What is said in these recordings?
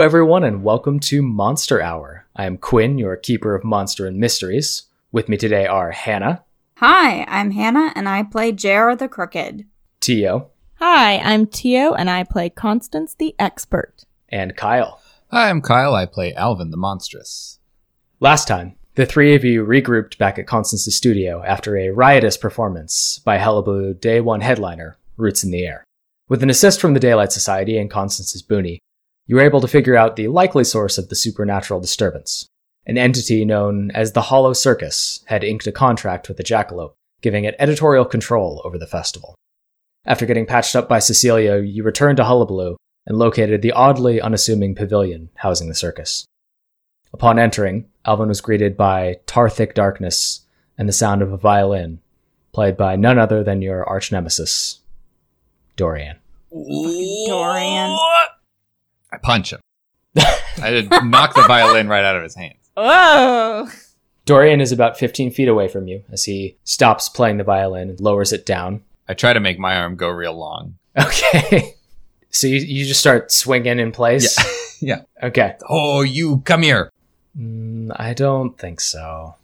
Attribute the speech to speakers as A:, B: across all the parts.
A: Hello, everyone, and welcome to Monster Hour. I am Quinn, your keeper of monster and mysteries. With me today are Hannah,
B: Hi, I'm Hannah, and I play J.R. the Crooked.
A: Tio,
C: Hi, I'm Tio, and I play Constance the Expert.
A: and Kyle.
D: Hi, I'm Kyle. I play Alvin the Monstrous.
A: Last time, the three of you regrouped back at Constance's studio after a riotous performance by Hullabaloo Day One headliner, Roots in the Air. With an assist from the Daylight Society and Constance's Booney, you were able to figure out the likely source of the supernatural disturbance. An entity known as the Hollow Circus had inked a contract with the Jackalope, giving it editorial control over the festival. After getting patched up by Cecilia, you returned to Hullabaloo and located the oddly unassuming pavilion housing the circus. Upon entering, Alvin was greeted by tar thick darkness and the sound of a violin, played by none other than your arch nemesis, Dorian.
B: Dorian.
D: I punch him. I did knock the violin right out of his hands.
C: Whoa!
A: Dorian is about 15 feet away from you as he stops playing the violin and lowers it down.
D: I try to make my arm go real long.
A: Okay. so you, you just start swinging in place?
D: Yeah.
A: Okay.
D: Oh, you come here,
A: Mm, I don't think so.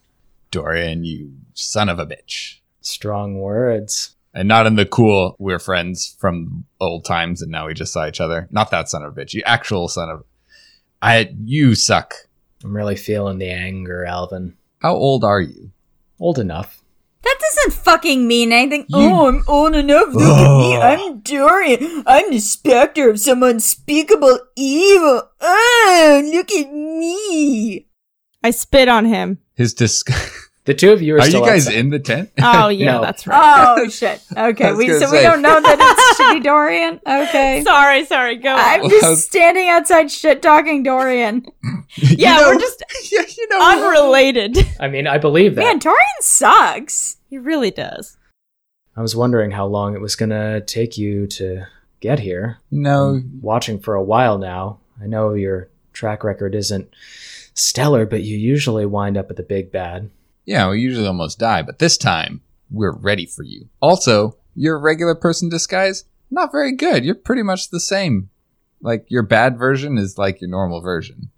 D: Dorian, you son of a bitch.
A: Strong words.
D: And not in the cool, we're friends from old times and now we just saw each other. Not that son of a bitch. You actual son of. I. You suck.
A: I'm really feeling the anger, Alvin.
D: How old are you?
A: Old enough.
B: That doesn't fucking mean anything.
D: You-
B: Oh, I'm old enough. Look at me. I'm Dorian. I'm the specter of some unspeakable evil. Oh, look at me.
C: I spit on him.
D: His disc.
A: The two of you are,
D: Are
A: still
D: you guys
A: outside.
D: in the tent?
C: Oh, yeah,
A: No.
C: that's right.
B: Oh, shit. Okay, we,
D: gonna
B: so we don't know that it's should be Dorian? Okay.
C: sorry, sorry, go
B: I'm
C: on.
B: just standing outside shit talking Dorian.
C: Yeah,
D: You know-
C: we're just
D: yeah, you know.
C: unrelated.
A: I mean, I believe that.
B: Man, Dorian sucks.
C: he really does.
A: I was wondering how long it was gonna take you to get here.
D: You know,
A: Watching for a while now. I know your track record isn't stellar, but you usually wind up at the big bad.
D: Yeah, we usually almost die, but this time we're ready for you. Also, your regular person disguise, not very good. You're pretty much the same. Like your bad version is like your normal version.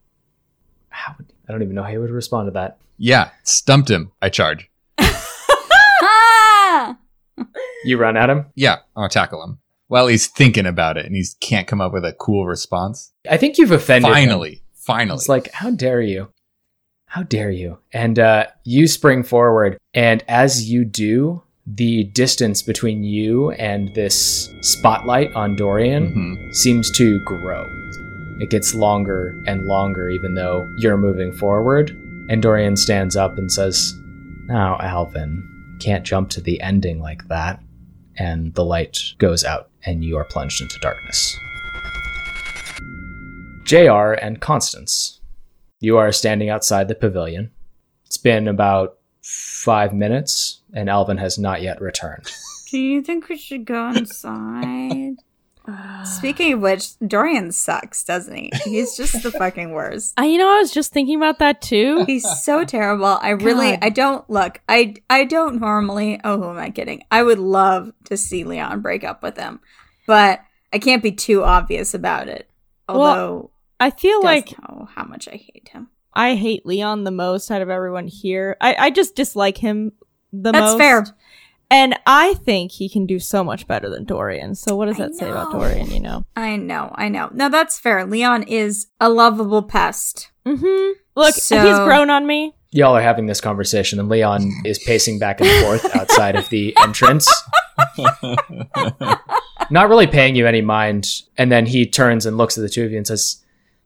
A: How would, I don't even know how you would respond to that.
D: Yeah, stumped him. I charge.
A: You run at him.
D: Yeah, I'm gonna tackle him. Well, he's thinking about it and he can't come up with a cool response.
A: I think you've offended. him.
D: Finally, finally.
A: It's like, how dare you? How dare you? And uh, you spring forward, and as you do, the distance between you and this spotlight on Dorian
D: Mhm.
A: seems to grow. It gets longer and longer, even though you're moving forward. And Dorian stands up and says, Now, Alvin, can't jump to the ending like that. And the light goes out, and you are plunged into darkness. JR and Constance, you are standing outside the pavilion. It's been about five minutes, and Alvin has not yet returned.
B: Do you think we should go inside? Speaking of which, Dorian sucks, doesn't he? He's just the fucking worst.
C: I, you know, I was just thinking about that too.
B: He's so terrible. I really,
C: God.
B: I don't look. I, I don't normally. Oh, who am I kidding? I would love to see Leon break up with him, but I can't be too obvious about it.
C: Well,
B: Although,
C: I feel like
B: know how much I hate him.
C: I hate Leon the most out of everyone here. I, I just dislike him the
B: That's
C: most.
B: fair.
C: And I think he can do so much better than Dorian. So what does that say about. Dorian, you know?
B: I know, I know. No, that's fair. Leon is a lovable pest.
C: Mm-hmm. Look,
B: So-
C: he's grown on me.
A: Y'all are having this conversation, and Leon is pacing back and forth outside of the entrance, not really paying you any mind. And then he turns and looks at the two of you and says,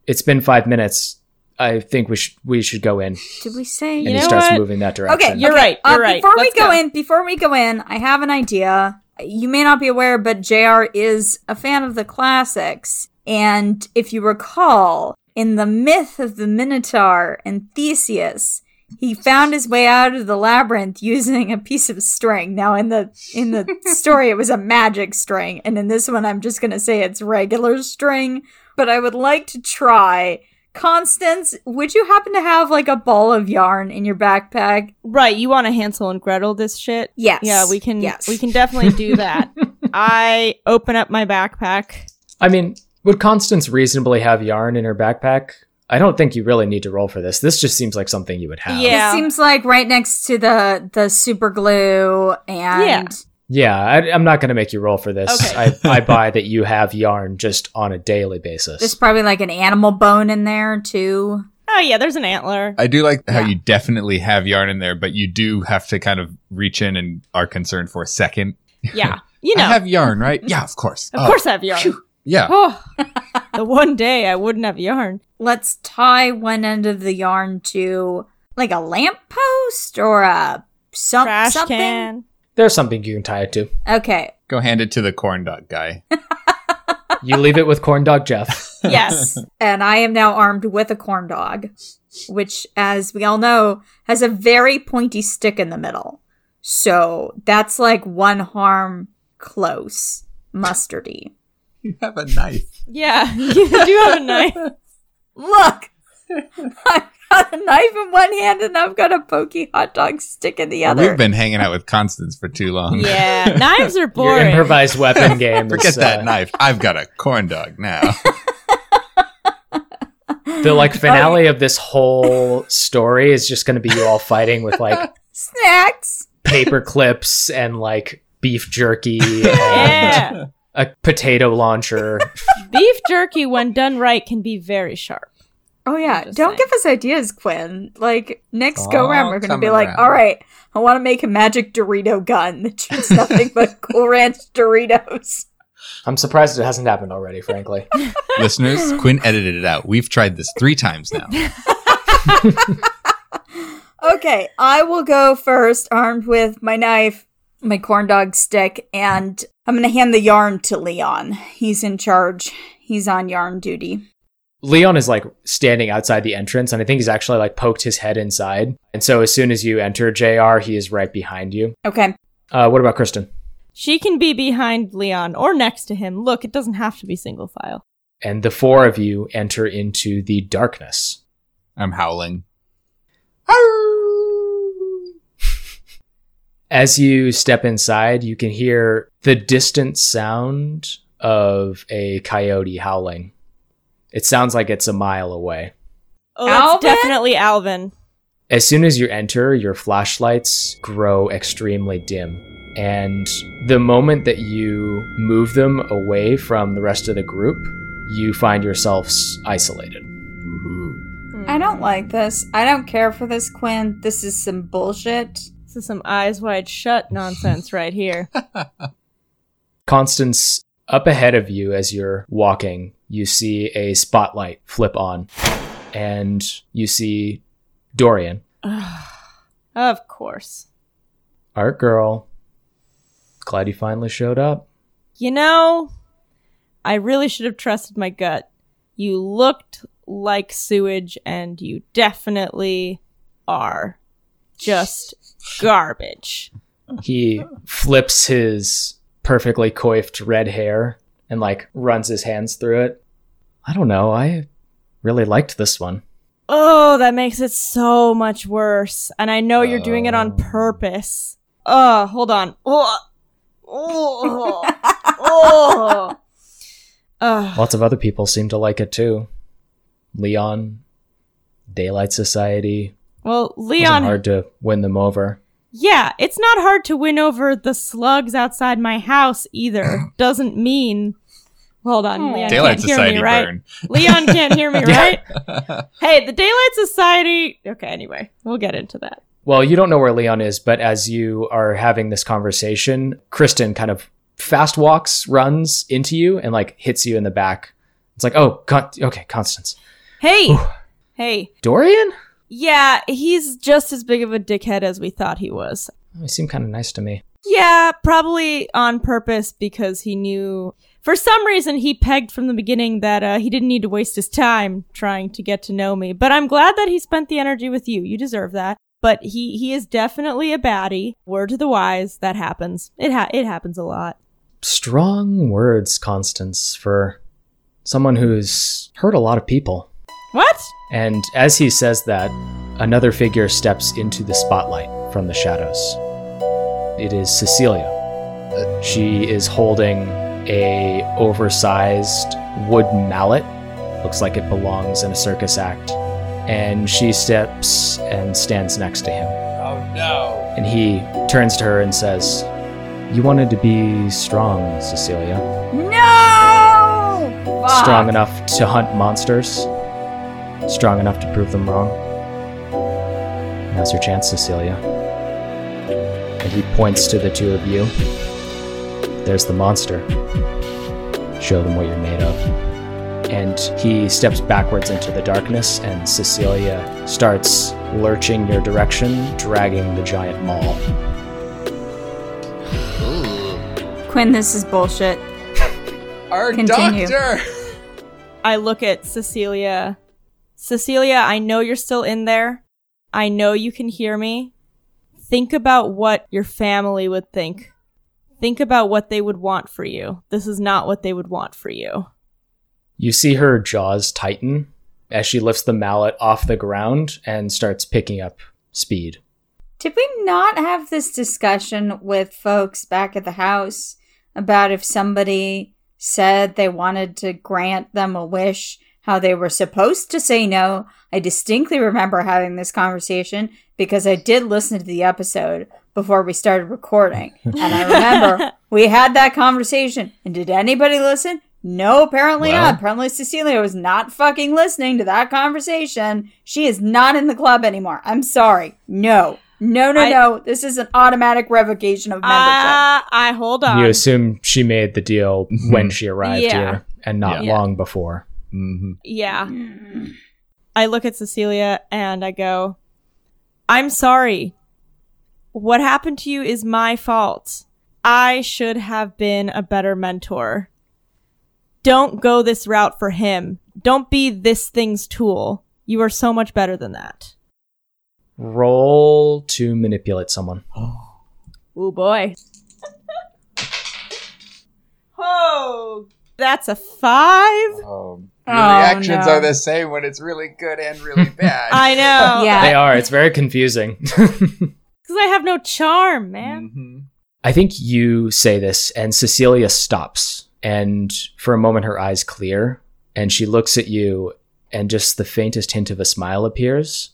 A: "It's been five minutes. I think we should we should go in."
B: Did we say?
A: And
C: You
A: he
C: know
A: starts
C: what?
A: moving that direction.
B: Okay,
C: You're
B: okay,
C: right, you're
B: uh,
C: right.
B: Before
C: Let's
B: we go,
C: go.
B: in, before we go in, I have an idea. You may not be aware, but JR is a fan of the classics. And if you recall, in the myth of the Minotaur and Theseus, he found his way out of the labyrinth using a piece of string. Now in the in the story it was a magic string, and in this one I'm just going to say it's regular string, but I would like to try Constance, would you happen to have like a ball of yarn in your backpack?
C: Right, you want to Hansel and Gretel this shit?
B: Yes.
C: Yeah, we can
B: Yes.
C: we can definitely do that. I open up my backpack.
A: I mean, Would Constance reasonably have yarn in her backpack? I don't think you really need to roll for this. This just seems like something you would have.
C: Yeah.
B: It seems like right next to the the super glue and
C: Yeah.
A: Yeah, I, I'm not going to make you roll for this.
C: Okay.
A: I, I buy that you have yarn just on a daily basis.
B: there's probably like an animal bone in there too.
C: Oh yeah, there's an antler.
D: I do like how
B: Yeah.
D: you definitely have yarn in there, but you do have to kind of reach in and are concerned for a second.
C: Yeah, you know.
D: I have yarn, right? Yeah, of course.
C: of
D: Oh,
C: course, I have yarn.
D: Yeah.
C: Oh, the one day I wouldn't have yarn.
B: Let's tie one end of the yarn to like a lamppost or a some,
C: Trash
B: something.
C: can.
A: There's something you can tie it to.
B: Okay.
D: Go hand it to the corn dog guy.
A: You leave it with Corn Dog Jeff.
C: Yes.
B: And I am now armed with a corn dog, which, as we all know, has a very pointy stick in the middle. So that's like one harm close, mustardy.
D: You have a knife.
C: yeah, you do have a knife.
B: Look! I've got a knife in one hand and I've got a pokey hot dog stick in the other.
D: We've been hanging out with Constance for too long.
C: Yeah, knives are
A: Your
C: boring.
A: improvised weapon game.
D: Forget
A: is,
D: that
A: uh,
D: knife. I've got a corn dog now.
A: The like finale of this whole story is just going to be you all fighting with like
B: Snacks!
A: paper clips and like beef jerky and a potato launcher.
C: beef jerky when done right can be very sharp.
B: Oh yeah, don't
C: saying.
B: give us ideas, Quinn. Like next go round, we're gonna be
D: coming
B: like,
D: around.
B: all right, I want to make a magic Dorito gun that shoots nothing but Cool Ranch Doritos.
A: I'm surprised it hasn't happened already, frankly.
D: Listeners, Quinn edited it out. We've tried this three times now.
B: Okay, I will go first, armed with my knife, my corn dog stick, and I'm gonna hand the yarn to Leon. He's in charge. He's on yarn duty.
A: Leon is like standing outside the entrance, and I think he's actually like poked his head inside. And so as soon as you enter JR, he is right behind you.
B: Okay.
A: Uh, what about Kristen?
C: She can be behind Leon or next to him. Look, it doesn't have to be single file.
A: And the four of you enter into the darkness.
D: I'm howling.
A: As you step inside, you can hear the distant sound of a coyote howling. It sounds like it's a mile away.
C: Oh, that's
B: Alvin?
C: definitely Alvin.
A: As soon as you enter, your flashlights grow extremely dim. And the moment that you move them away from the rest of the group, you find yourselves isolated.
D: Mm-hmm.
B: I don't like this. I don't care for this, Quinn. This is some bullshit.
C: This is some eyes wide shut nonsense right here.
A: Constance, up ahead of you as you're walking, you see a spotlight flip on, and you see Dorian,
C: of course.
A: art girl. Glad you finally showed up.
C: You know, I really should have trusted my gut. You looked like sewage, and you definitely are just garbage.
A: He flips his perfectly coiffed red hair and like runs his hands through it. I don't know. I really liked this one.
C: Oh, that makes it so much worse. And I know you're doing it on
D: Oh.
C: purpose. Oh, hold on. Oh, oh, oh.
A: Lots of other people seem to like it too. Leon, Daylight Society.
C: Well,
A: Wasn't
C: Leon,
A: hard to win them over.
C: yeah, it's not hard to win over the slugs outside my house either. Doesn't mean. Hold on,
B: Hmm.
C: Leon
D: Daylight
C: can't hear
D: Society
C: me, right?
D: burn.
C: Leon can't hear me, right? Hey, the Daylight Society. Okay, anyway, we'll get into that.
A: Well, you don't know where Leon is, but as you are having this conversation, Kristen kind of fast walks, runs into you, and like hits you in the back. It's like, oh, Con- okay, Constance.
C: Hey,
A: Ooh.
C: hey,
A: Dorian?
C: yeah, he's just as big of a dickhead as we thought he was.
A: Oh, he seemed kind of nice to me.
C: Yeah, probably on purpose because he knew. For some reason, he pegged from the beginning that uh, he didn't need to waste his time trying to get to know me. But I'm glad that he spent the energy with you. You deserve that. But he he is definitely a baddie. Word to the wise, that happens. It ha- it happens a lot.
A: Strong words, Constance, for someone who's hurt a lot of people.
C: What?
A: And as he says that, another figure steps into the spotlight from the shadows. It is Cecilia. She is holding a oversized wood mallet. Looks like it belongs in a circus act. And she steps and stands next to him.
D: Oh no.
A: And he turns to her and says, You wanted to be strong, Cecilia.
B: No! Fuck.
A: Strong enough to hunt monsters. Strong enough to prove them wrong. Now's your chance, Cecilia. And he points to the two of you. There's the monster. Show them what you're made of. And he steps backwards into the darkness, and Cecilia starts lurching your direction, dragging the giant maul.
B: Quinn, this is bullshit.
D: Our
B: Continue.
D: doctor.
C: I look at Cecilia. Cecilia, I know you're still in there. I know you can hear me. Think about what your family would think. Think about what they would want for you. This is not what they would want for you.
A: You see her jaws tighten as she lifts the mallet off the ground and starts picking up speed.
B: Did we not have this discussion with folks back at the house about if somebody said they wanted to grant them a wish, how they were supposed to say no? I distinctly remember having this conversation because I did listen to the episode before we started recording. And I remember we had that conversation. And did anybody listen? No, apparently
D: Well-
B: not. Apparently Cecilia was not fucking listening to that conversation. She is not in the club anymore. I'm sorry. No. No, no,
C: I-
B: no. This is an automatic revocation of membership.
C: Ah, I hold on.
A: You assume she made the deal when she arrived
C: Yeah.
A: here and not
C: Yeah.
A: long before.
D: Hmm
C: yeah. I look at Cecilia and I go, I'm sorry. What happened to you is my fault. I should have been a better mentor. Don't go this route for him. Don't be this thing's tool. You are so much better than that.
A: Roll to manipulate someone.
C: Oh boy. oh, that's a five.
D: Oh,
B: Oh,
D: your reactions
B: no.
D: are the same when it's really good and really bad.
C: I know.
B: Yeah.
A: They are. It's very confusing.
C: Because I have no charm, man.
D: hmm
A: I think you say this, and Cecilia stops. And for a moment, her eyes clear, and she looks at you, and just the faintest hint of a smile appears.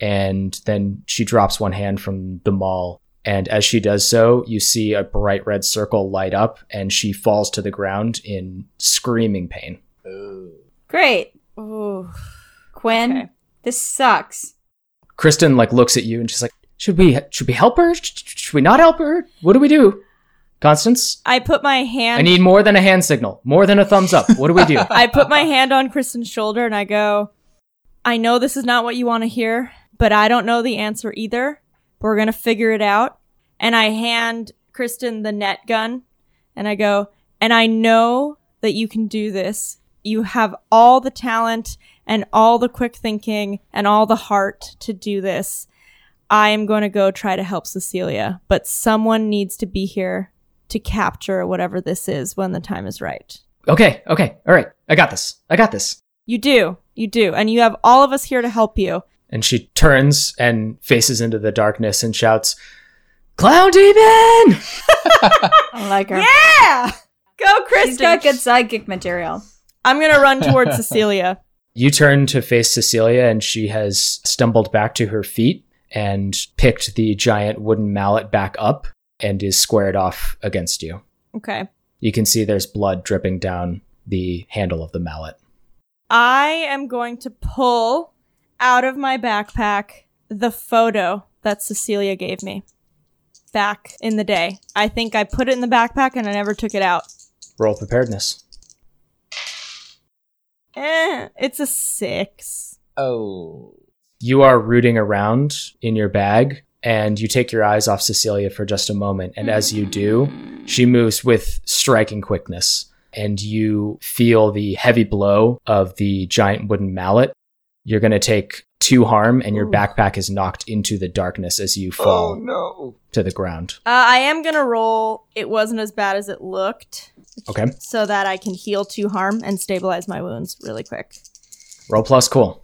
A: And then she drops one hand from the maul. And as she does so, you see a bright red circle light up, and she falls to the ground in screaming pain.
B: Great.
C: Oh,
B: Quinn,
C: Okay.
B: this sucks.
A: Kristen like looks at you, and she's like, "Should we? Should we help her? Sh- sh- Should we not help her? What do we do?" Constance,
C: I put my hand.
A: I need more than a hand signal, more than a thumbs up. What do we do?
C: I put my hand on Kristen's shoulder and I go, I know this is not what you want to hear, but I don't know the answer either. We're going to figure it out. And I hand Kristen the net gun and I go, and I know that you can do this. You have all the talent and all the quick thinking and all the heart to do this. I am going to go try to help Cecilia, but someone needs to be here to capture whatever this is when the time is right.
A: Okay, okay, all right. I got this. I got this.
C: You do. You do. And you have all of us here to help you.
A: And she turns and faces into the darkness and shouts, Clown Demon!
B: I like her.
C: Yeah! Go, Kristen.
B: She's got good sidekick material.
C: I'm going to run towards Cecilia.
A: You turn to face Cecilia, and she has stumbled back to her feet and picked the giant wooden mallet back up and is squared off against you.
C: Okay.
A: You can see there's blood dripping down the handle of the mallet.
C: I am going to pull out of my backpack the photo that Cecilia gave me back in the day. I think I put it in the backpack and I never took it out.
A: Roll preparedness.
C: Eh, it's a six.
D: Oh.
A: You are rooting around in your bag, and you take your eyes off Cecilia for just a moment. And as you do, she moves with striking quickness, and you feel the heavy blow of the giant wooden mallet. You're going to take two harm, and your
C: Ooh.
A: backpack is knocked into the darkness as you
D: Oh
A: fall
D: no.
A: to the ground.
C: Uh, I am going to roll. It wasn't as bad as it looked
A: Okay.
C: so that I can heal two harm and stabilize my wounds really quick.
A: Roll plus cool.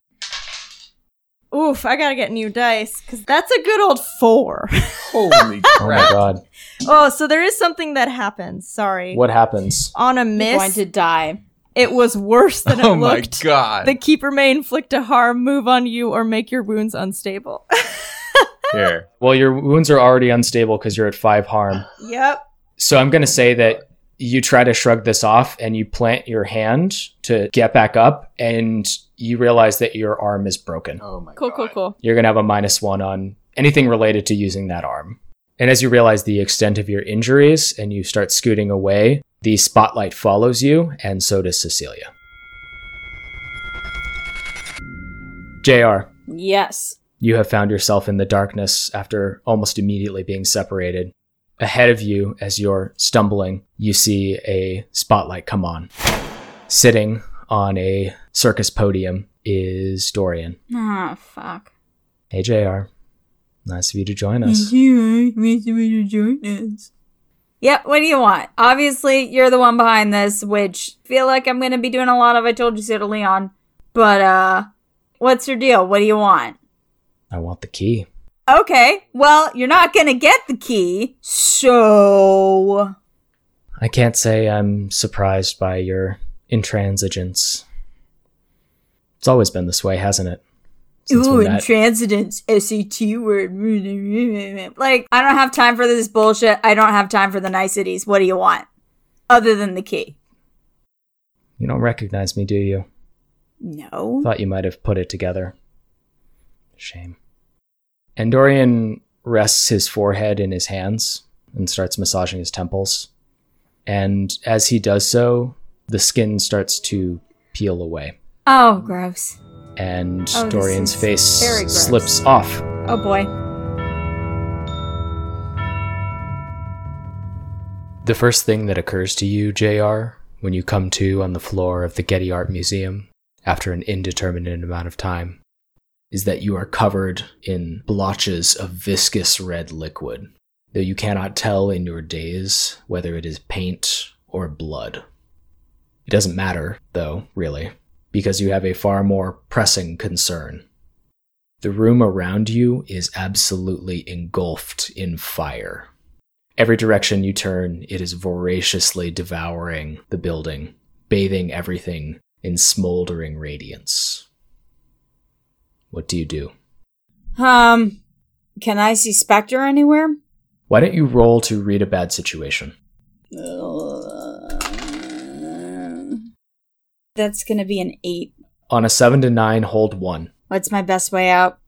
C: Oof, I gotta get new dice because that's a good old four.
D: Holy
A: Oh my god.
C: oh, so there is something that happens. Sorry.
A: What happens?
C: On a
B: You're
C: miss,
B: going to die.
C: it was worse than it
D: oh my god.
C: The keeper may inflict a harm, move on you, or make your wounds unstable.
D: Here.
A: Well, your wounds are already unstable because you're at five harm.
C: yep.
A: So I'm going to say that you try to shrug this off and you plant your hand to get back up and you realize that your arm is broken.
D: Oh my
C: Cool,
D: god.
C: cool, cool.
A: You're going to have a minus one on anything related to using that arm. And as you realize the extent of your injuries and you start scooting away, the spotlight follows you, and so does Cecilia. JR,
B: Yes.
A: you have found yourself in the darkness after almost immediately being separated. Ahead of you, as you're stumbling, you see a spotlight come on. Sitting on a circus podium is Dorian.
B: Ah, fuck.
A: Hey, JR. Nice of you to join us.
B: Yep, what do you want? Obviously, you're the one behind this, which feel like I'm gonna be doing a lot of I told you so to Leon. But uh what's your deal? What do you want?
A: I want the key.
B: Okay, well, you're not gonna get the key, so
A: I can't say I'm surprised by your intransigence. It's always been this way, hasn't it? Since
B: Ooh, intransigence, SAT word. Like, I don't have time for this bullshit. I don't have time for the niceties. What do you want? Other than the key.
A: you don't recognize me, do you?
B: No.
A: Thought you might have put it together. Shame. And Dorian rests his forehead in his hands and starts massaging his temples. And as he does so, the skin starts to peel away.
B: Oh, gross.
A: And
B: Oh,
A: Dorian's face slips off.
B: Oh boy.
A: The first thing that occurs to you, JR, when you come to on the floor of the Getty Art Museum after an indeterminate amount of time, is that you are covered in blotches of viscous red liquid, though you cannot tell in your daze whether it is paint or blood. It doesn't matter, though, really, because you have a far more pressing concern. The room around you is absolutely engulfed in fire. Every direction you turn, it is voraciously devouring the building, bathing everything in smoldering radiance. What do you do?
B: Um, can I see Spectre anywhere?
A: Why don't you roll to read a bad situation?
B: That's gonna be an eight.
A: On a 7 to 9, hold 1.
B: What's my best way out?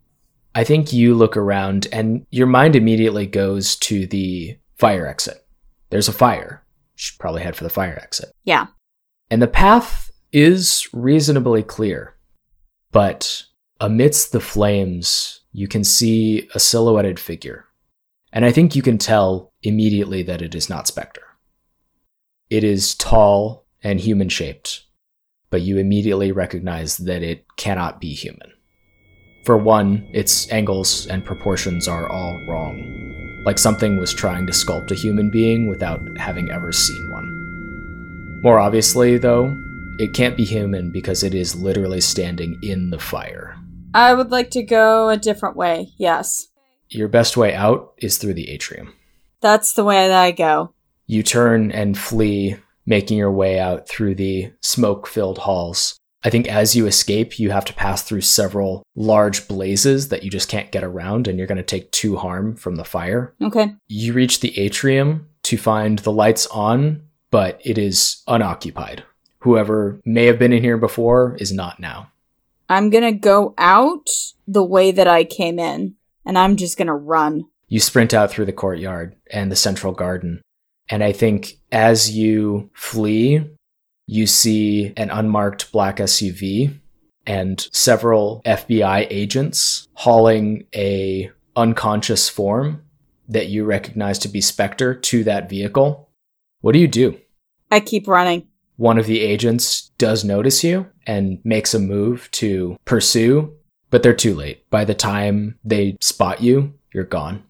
A: I think you look around and your mind immediately goes to the fire exit. There's a fire. Should probably head for the fire exit.
B: Yeah.
A: And the path is reasonably clear. But amidst the flames, you can see a silhouetted figure. And I think you can tell immediately that it is not Spectre. It is tall and human shaped, but you immediately recognize that it cannot be human. For one, its angles and proportions are all wrong, like something was trying to sculpt a human being without having ever seen one. More obviously, though, it can't be human because it is literally standing in the fire.
B: I would like to go a different way. Yes.
A: Your best way out is through the atrium.
B: That's the way that I go.
A: You turn and flee, making your way out through the smoke filled halls. I think as you escape, you have to pass through several large blazes that you just can't get around, and you're going to take two harm from the fire.
B: Okay.
A: You reach the atrium to find the lights on, but it is unoccupied. Whoever may have been in here before is not now.
B: I'm gonna go out the way that I came in, and I'm just gonna run.
A: You sprint out through the courtyard and the central garden. And I think as you flee, you see an unmarked black SUV and several FBI agents hauling a unconscious form that you recognize to be Spectre to that vehicle. What do you do?
B: I keep running.
A: One of the agents does notice you and makes a move to pursue, but they're too late. By the time they spot you, you're gone.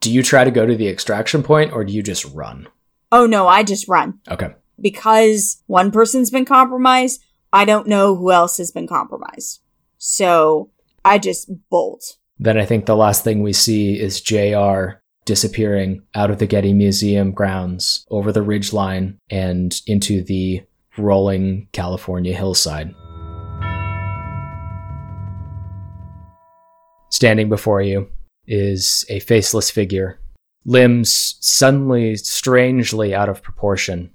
A: Do you try to go to the extraction point or do you just run?
B: Oh no, I just run.
A: Okay.
B: Because one person's been compromised, I don't know who else has been compromised. So I just bolt.
A: Then I think the last thing we see is JR disappearing out of the Getty Museum grounds over the ridge line and into the rolling California hillside. Standing before you is a faceless figure, limbs suddenly strangely out of proportion.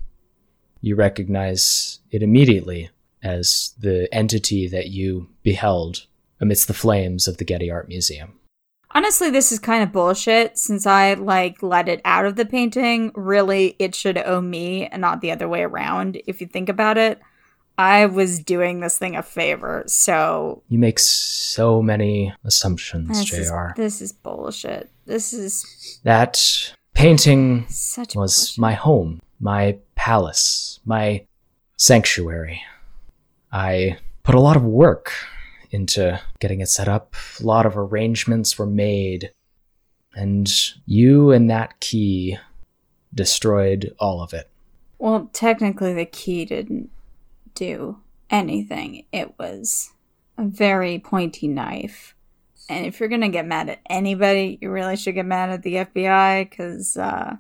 A: You recognize it immediately as the entity that you beheld amidst the flames of the Getty Art Museum.
B: Honestly, this is kind of bullshit since I like let it out of the painting. Really, it should owe me and not the other way around. If you think about it, I was doing this thing a favor. So
A: You make so many assumptions,
B: this is,
A: JR.
B: this is bullshit. This is
A: That painting
B: such
A: was
B: bullshit.
A: my home, my palace, my sanctuary. I put a lot of work into getting it set up. A lot of arrangements were made. And you and that key destroyed all of it.
B: Well, technically, the key didn't do anything. It was a very pointy knife. And if you're gonna get mad at anybody, you really should get mad at the FBI because uh,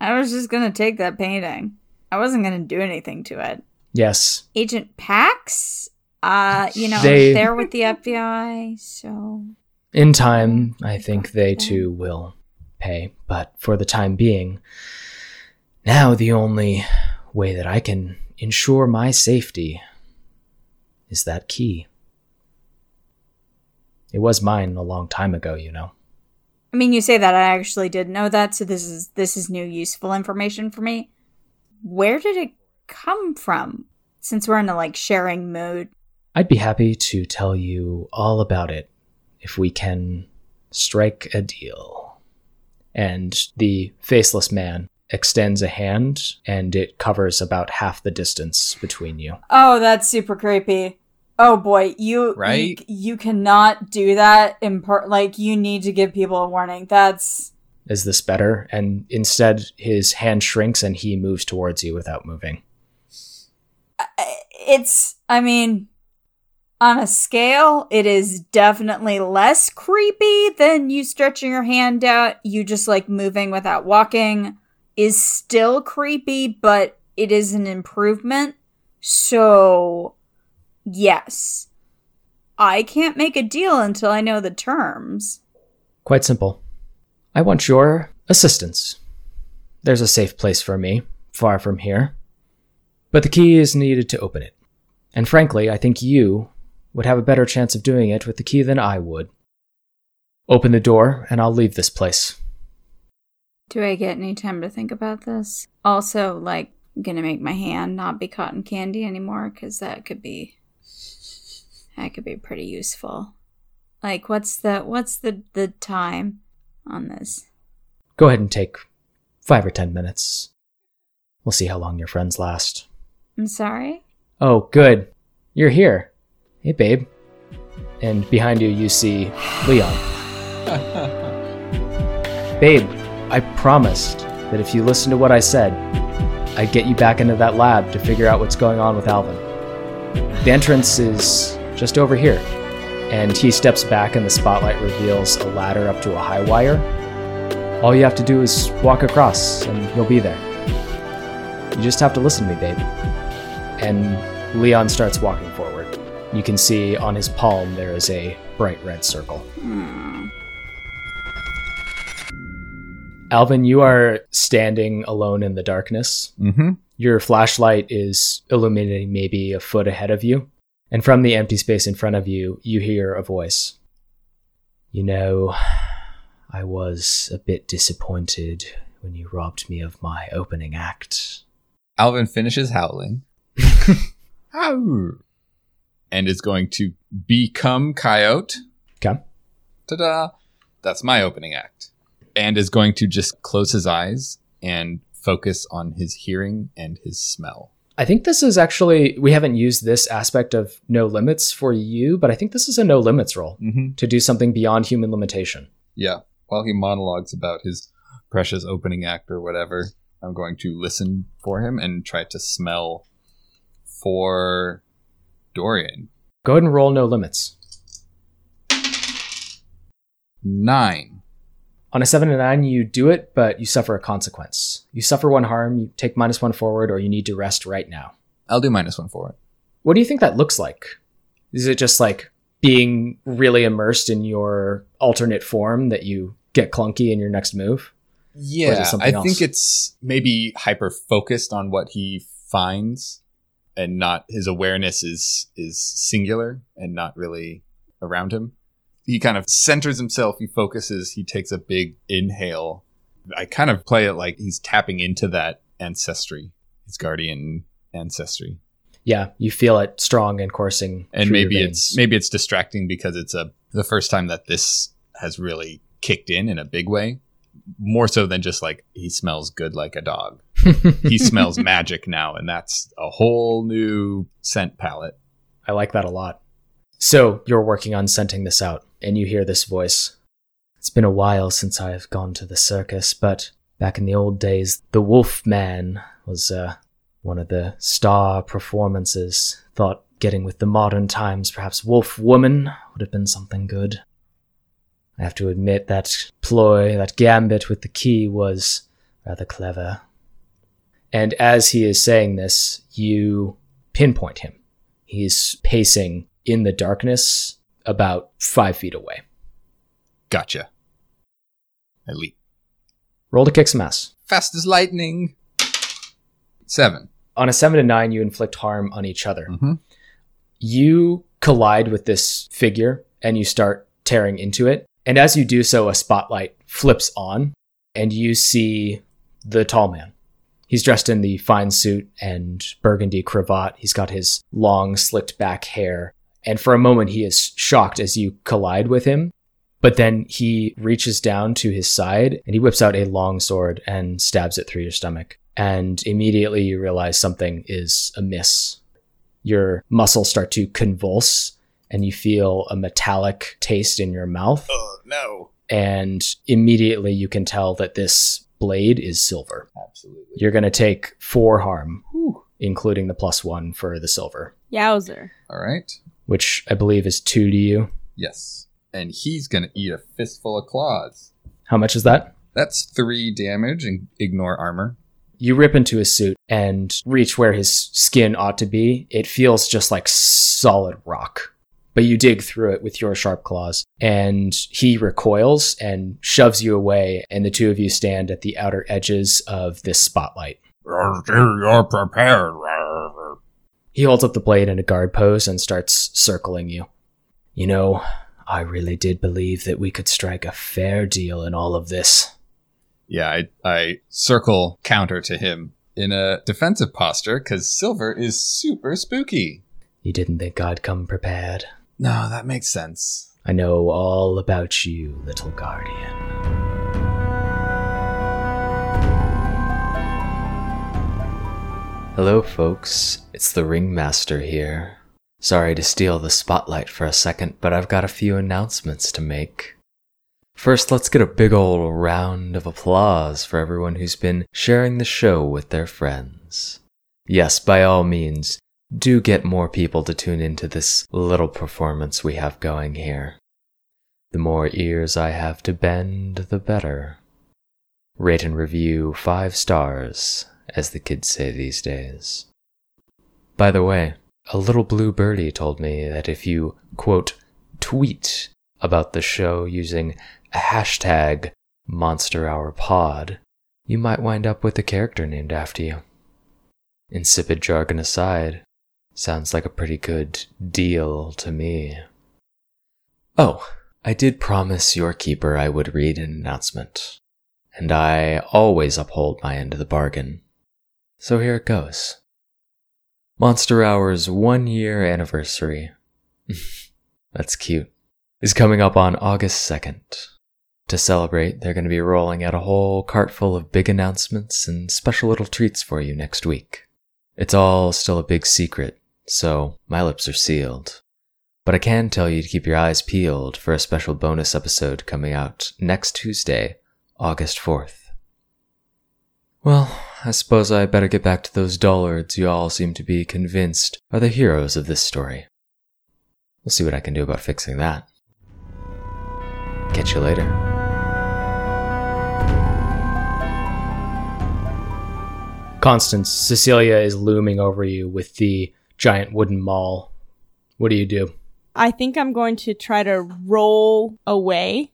B: I was just gonna take that painting. I wasn't gonna do anything to it.
A: Yes,
B: Agent Pax, uh, you know,
A: They-
B: they're with the FBI, so
A: in time, I think they too will pay. But for the time being, now the only way that I can ensure my safety is that key. It was mine a long time ago, you know.
B: I mean, you say that I actually did know that, so this is this is new useful information for me. Where did it come from? Since we're in a like sharing mood.
A: I'd be happy to tell you all about it if we can strike a deal. And the faceless man extends a hand, and it covers about half the distance between you.
B: Oh, that's super creepy. Oh boy, you
D: Right?
B: you, you cannot do that in per- like you need to give people a warning. That's
A: Is this better? And instead, his hand shrinks and he moves towards you without moving.
B: it's I mean on a scale, it is definitely less creepy than you stretching your hand out. You just like moving without walking is still creepy, but it is an improvement. So, yes. I can't make a deal until I know the terms.
A: Quite simple. I want your assistance. There's a safe place for me, far from here. But the key is needed to open it. And frankly, I think you would have a better chance of doing it with the key than I would. Open the door, and I'll leave this place.
B: Do I get any time to think about this? Also, like, gonna make my hand not be cotton candy anymore because that could be that could be pretty useful. Like, what's the what's the the time on this?
A: Go ahead and take five or ten minutes. We'll see how long your friends last.
B: I'm sorry.
A: Oh, good. You're here. Hey, babe. And behind you, you see Leon. Babe, I promised that if you listen to what I said, I'd get you back into that lab to figure out what's going on with Alvin. The entrance is just over here. And he steps back, and the spotlight reveals a ladder up to a high wire. All you have to do is walk across, and you'll be there. You just have to listen to me, babe. And Leon starts walking forward. You can see on his palm there is a bright red circle. Alvin, you are standing alone in the darkness.
D: Mm-hmm.
A: Your flashlight is illuminating maybe a foot ahead of you. And from the empty space in front of you, you hear a voice. You know, I was a bit disappointed when you robbed me of my opening act.
D: Alvin finishes howling. Ow. And is going to become Coyote.
A: Okay.
D: Ta-da! That's my opening act. And is going to just close his eyes and focus on his hearing and his smell.
A: I think this is actually, we haven't used this aspect of no limits for you, but I think this is a no limits roll
D: Mm-hmm.
A: to do something beyond human limitation.
D: Yeah. While he monologues about his precious opening act or whatever, I'm going to listen for him and try to smell for Dorian.
A: Go ahead and roll no limits.
D: Nine.
A: On a 7 to 9, you do it, but you suffer a consequence. You suffer one harm, you take minus one forward, or you need to rest right now.
D: I'll do minus one forward.
A: What do you think that looks like? Is it just like being really immersed in your alternate form that you get clunky in your next move? Or is it
D: Yeah, I
A: else?
D: think it's maybe hyper focused on what he finds, and not his awareness is is singular and not really around him. He kind of centers himself. He focuses. He takes a big inhale. I kind of play it like he's tapping into that ancestry, his guardian ancestry,
A: Yeah, you feel it strong and coursing.
D: and maybe it's maybe it's distracting because it's a the first time that this has really kicked in in a big way. More so than just like he smells good like a dog. He smells magic now, and that's a whole new scent palette.
A: I like that a lot. So you're working on scenting this out, and you hear this voice. It's been a while since I have gone to the circus, but back in the old days, the Wolf Man was uh, one of the star performances. Thought getting with the modern times, perhaps Wolf Woman would have been something good. I have to admit that ploy, that gambit with the key was rather clever. And as he is saying this, you pinpoint him. He's pacing in the darkness about five feet away.
D: Gotcha. I leap
A: Roll to kick some ass.
D: fast as lightning. Seven.
A: On a seven to nine, you inflict harm on each other.
D: Mm-hmm.
A: You collide with this figure and you start tearing into it. And as you do so, a spotlight flips on and you see the tall man. He's dressed in the fine suit and burgundy cravat. He's got his long, slicked back hair. And for a moment, he is shocked as you collide with him. But then he reaches down to his side and he whips out a long sword and stabs it through your stomach. And immediately you realize something is amiss. Your muscles start to convulse and you feel a metallic taste in your mouth.
D: Oh no!
A: And immediately you can tell that this blade is silver.
D: Absolutely.
A: You're going to take four harm, including the plus one for the silver,
C: Yowzer.
D: All right.
A: which I believe is two to you.
D: Yes. And he's gonna eat a fistful of claws.
A: How much is that?
D: That's three damage and ignore armor.
A: You rip into his suit and reach where his skin ought to be. It feels just like solid rock. But you dig through it with your sharp claws, and he recoils and shoves you away, and the two of you stand at the outer edges of this spotlight.
D: You're prepared.
A: He holds up the blade in a guard pose and starts circling you. You know, I really did believe that we could strike a fair deal in all of this.
D: Yeah, I, I circle counter to him in a defensive posture because silver is super spooky.
A: You didn't think I'd come prepared.
D: No, that makes sense.
A: I know all about you, little guardian. Hello, folks. It's the Ringmaster here. Sorry to steal the spotlight for a second, but I've got a few announcements to make. First, let's get a big old round of applause for everyone who's been sharing the show with their friends. Yes, by all means, do get more people to tune into this little performance we have going here. The more ears I have to bend, the better. Rate and review five stars, as the kids say these days. By the way, a little blue birdie told me that if you, quote, tweet about the show using a hashtag Monster Hour Pod, you might wind up with a character named after you. Insipid jargon aside, sounds like a pretty good deal to me. Oh, I did promise your keeper I would read an announcement, and I always uphold my end of the bargain. So here it goes. Monster Hour's one year anniversary. That's cute. Is coming up on August 2nd. To celebrate, they're going to be rolling out a whole cart full of big announcements and special little treats for you next week. It's all still a big secret, so my lips are sealed. But I can tell you to keep your eyes peeled for a special bonus episode coming out next Tuesday, August 4th. Well, I suppose I better get back to those dullards you all seem to be convinced are the heroes of this story. We'll see what I can do about fixing that. Catch you later. Constance, Cecilia is looming over you with the giant wooden maul. What do you do?
C: I think I'm going to try to roll away.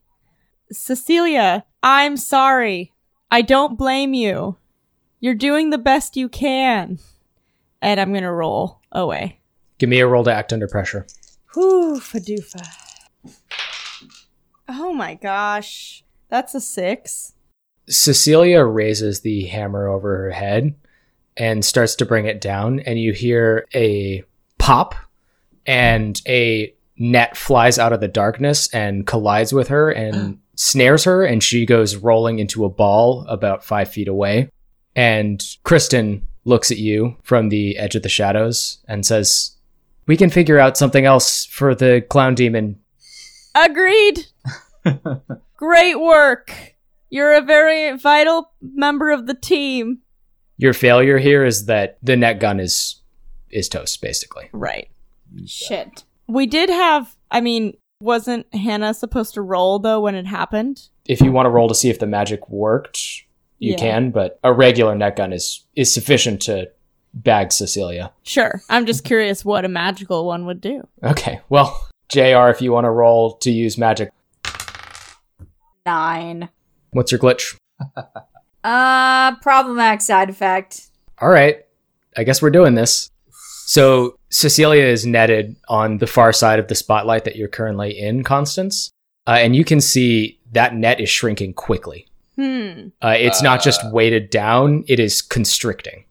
C: Cecilia, I'm sorry. I don't blame you. You're doing the best you can. And I'm going to roll away.
A: Give me a roll to act under pressure.
C: Whew, Fadoofa. Oh my gosh. That's a six.
A: Cecilia raises the hammer over her head and starts to bring it down, and you hear a pop, and a net flies out of the darkness and collides with her and snares her, and she goes rolling into a ball about five feet away. And Kristen looks at you from the edge of the shadows and says, We can figure out something else for the clown demon.
C: Agreed. Great work. You're a very vital member of the team.
A: Your failure here is that the net gun is is toast, basically.
C: Right.
B: Shit.
C: We did have, I mean, wasn't Hannah supposed to roll though when it happened?
A: If you want to roll to see if the magic worked, you
C: Yeah.
A: can, but a regular net gun is is sufficient to bag Cecilia.
C: Sure. I'm just curious what a magical one would do.
A: Okay, well, JR, if you want to roll to use magic,
B: Nine.
A: what's your glitch?
B: Uh, problematic side effect.
A: All right, I guess we're doing this. So Cecilia is netted on the far side of the spotlight that you're currently in, Constance, uh, and you can see that net is shrinking quickly.
C: Hmm.
A: Uh, it's not just weighted down; it is constricting.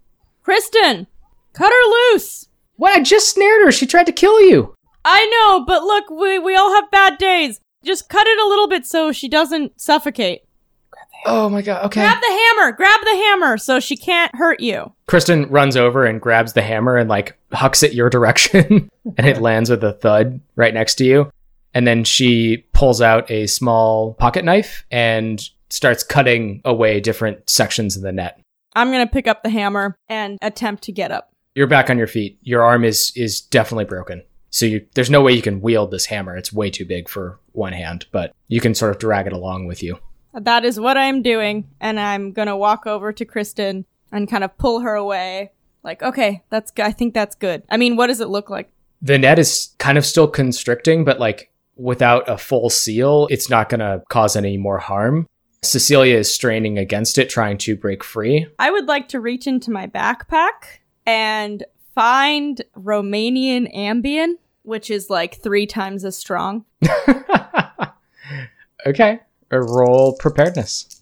C: Kristen, cut her loose.
A: What? I just snared her. She tried to kill you.
C: I know, but look, we, we all have bad days. Just cut it a little bit so she doesn't suffocate.
A: Oh my god. Okay.
C: Grab the hammer. Grab the hammer so she can't hurt you.
A: Kristen runs over and grabs the hammer and like hucks it your direction, and it lands with a thud right next to you. And then she pulls out a small pocket knife and starts cutting away different sections of the net.
C: I'm going to pick up the hammer and attempt to get up.
A: You're back on your feet. Your arm is is definitely broken. So you, there's no way you can wield this hammer. It's way too big for one hand, but you can sort of drag it along with you.
C: That is what I'm doing, and I'm gonna walk over to Kristen and kind of pull her away. Like, okay, that's I think that's good. I mean, what does it look like?
A: The net is kind of still constricting, but like without a full seal, it's not going to cause any more harm. Cecilia is straining against it, trying to break free.
C: I would like to reach into my backpack and find Romanian Ambien, which is like three times as strong.
A: okay. A roll preparedness.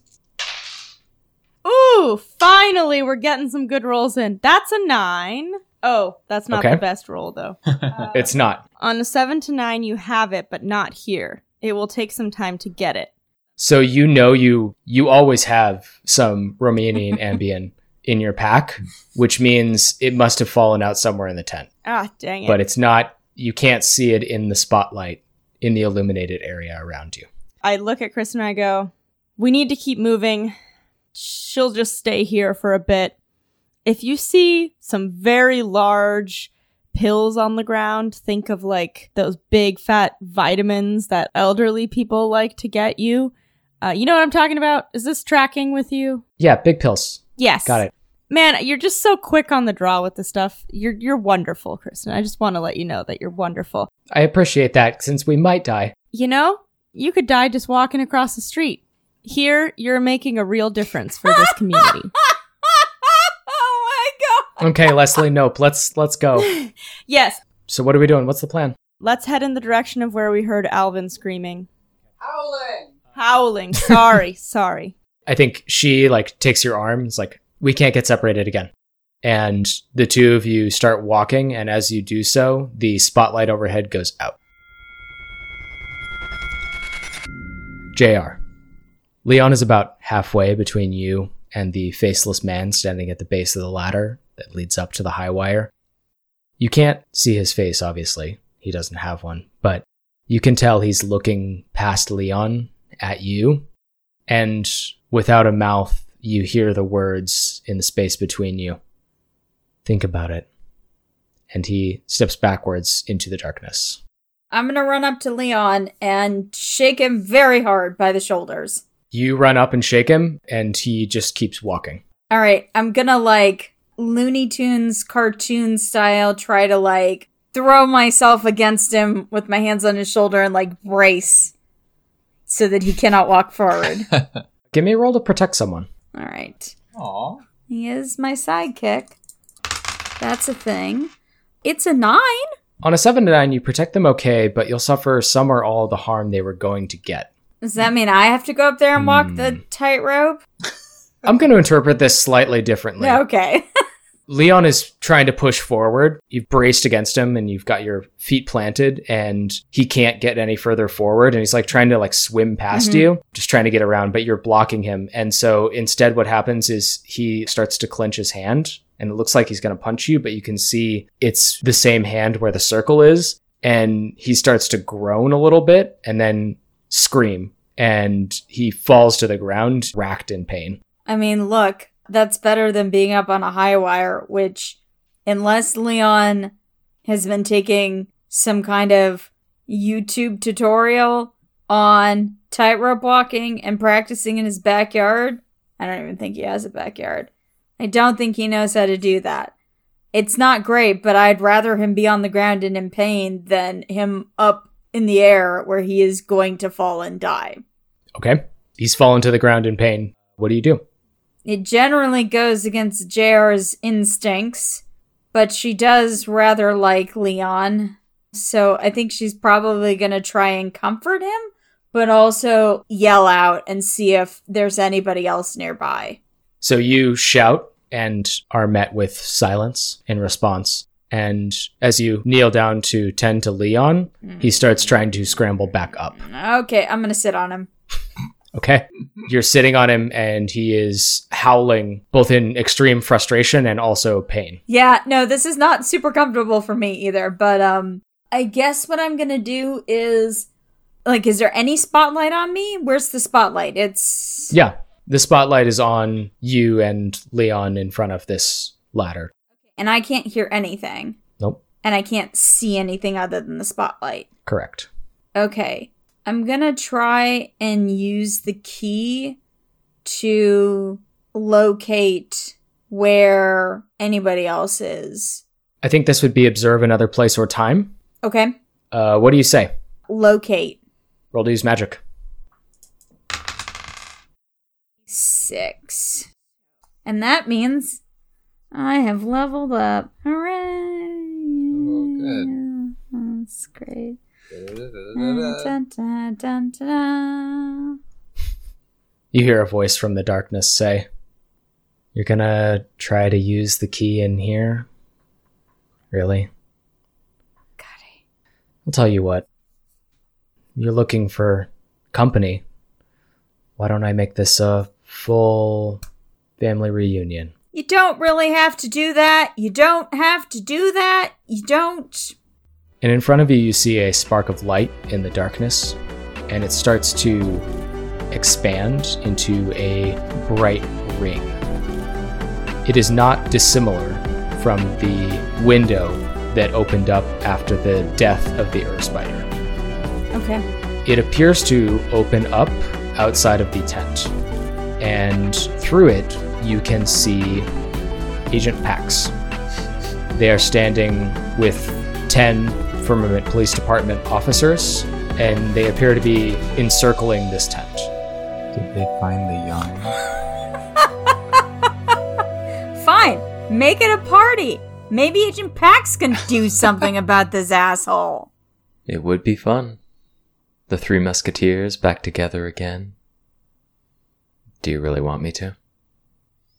C: Ooh, finally, we're getting some good rolls in. That's a nine. Oh, that's not
A: Okay.
C: the best roll though.
A: It's not.
C: On a seven to nine, you have it, but not here. It will take some time to get it.
A: So you know you you always have some Romanian Ambien in your pack, which means it must have fallen out somewhere in the tent.
C: Ah, dang it.
A: But it's not you can't see it in the spotlight in the illuminated area around you.
C: I look at Chris and I go, We need to keep moving. She'll just stay here for a bit. If you see some very large pills on the ground, think of like those big fat vitamins that elderly people like to get you. Uh, you know what I'm talking about? Is this tracking with you?
A: Yeah, big pills.
C: Yes.
A: Got it.
C: Man, you're just so quick on the draw with the stuff. You're you're wonderful, Kristen. I just want to let you know that you're wonderful.
A: I appreciate that since we might die.
C: You know, you could die just walking across the street. Here, you're making a real difference for this community.
B: oh my god.
A: Okay, Leslie, nope. Let's let's go.
C: yes,
A: So what are we doing? What's the plan?
C: let's head in the direction of where we heard Alvin screaming. Howling! Howling. Sorry, sorry.
A: I think she like takes your arm. It's like we can't get separated again. And the two of you start walking, and as you do so, the spotlight overhead goes out. JR. Leon is about halfway between you and the faceless man standing at the base of the ladder that leads up to the high wire. You can't see his face, obviously. He doesn't have one, but you can tell he's looking past Leon at you and without a mouth, you hear the words in the space between you. Think about it. And he steps backwards into the darkness.
B: I'm gonna run up to Leon and shake him very hard by the shoulders.
A: You run up and shake him, and he just keeps walking.
B: All right, I'm gonna like Looney Tunes cartoon style try to like throw myself against him with my hands on his shoulder and like brace so that he cannot walk forward.
A: Give me a roll to protect someone.
B: All right.
D: Aw.
B: He is my sidekick. That's a thing. It's a nine.
A: On a 7 to 9, you protect them okay, but you'll suffer some or all the harm they were going to get.
B: Does that mean I have to go up there and walk the
A: Hmm.
B: tightrope?
A: I'm going to interpret this slightly differently.
B: Okay.
A: Leon is trying to push forward. You've braced against him and you've got your feet planted and he can't get any further forward and he's like trying to like swim past
B: Mhm.
A: you, just trying to get around, but you're blocking him. And so instead what happens is he starts to clench his hand and it looks like he's going to punch you, but you can see it's the same hand where the circle is and he starts to groan a little bit and then scream and he falls to the ground racked in pain.
B: I mean, look, that's better than being up on a high wire, which, unless Leon has been taking some kind of YouTube tutorial on tightrope walking and practicing in his backyard, I don't even think he has a backyard. I don't think he knows how to do that. It's not great, but I'd rather him be on the ground and in pain than him up in the air where he is going to fall and die.
A: Okay. He's fallen to the ground in pain. What do you do?
B: It generally goes against JR's instincts, but she does rather like Leon. So I think she's probably going to try and comfort him, but also yell out and see if there's anybody else nearby.
A: So you shout and are met with silence in response. And as you kneel down to tend to Leon, he starts trying to scramble back up.
B: Okay, I'm going to sit on him.
A: Okay. You're sitting on him and he is howling both in extreme frustration and also pain.
B: Yeah, no, this is not super comfortable for me either, but um I guess what I'm going to do is like is there any spotlight on me? Where's the spotlight? It's
A: Yeah. The spotlight is on you and Leon in front of this ladder.
B: and I can't hear anything.
A: Nope.
B: And I can't see anything other than the spotlight.
A: Correct.
B: Okay. I'm gonna try and use the key to locate where anybody else is.
A: I think this would be observe another place or time.
B: Okay.
A: Uh, what do you say?
B: Locate.
A: Roll to use magic.
B: Six. And that means I have leveled up. Hooray!
D: Oh, good.
B: That's great. Dun, dun, dun, dun.
A: You hear a voice from the darkness say, You're gonna try to use the key in here? Really?
B: God,
A: I'll tell you what. You're looking for company. Why don't I make this a full family reunion?
B: You don't really have to do that. You don't have to do that. You don't.
A: And in front of you, you see a spark of light in the darkness, and it starts to expand into a bright ring. It is not dissimilar from the window that opened up after the death of the Ur Spider.
B: Okay.
A: It appears to open up outside of the tent, and through it, you can see Agent Pax. They are standing with 10 Firmament Police Department officers, and they appear to be encircling this tent.
D: Did they find the young?
B: Fine. Make it a party. Maybe Agent Pax can do something about this asshole.
E: It would be fun. The Three Musketeers back together again. Do you really want me to?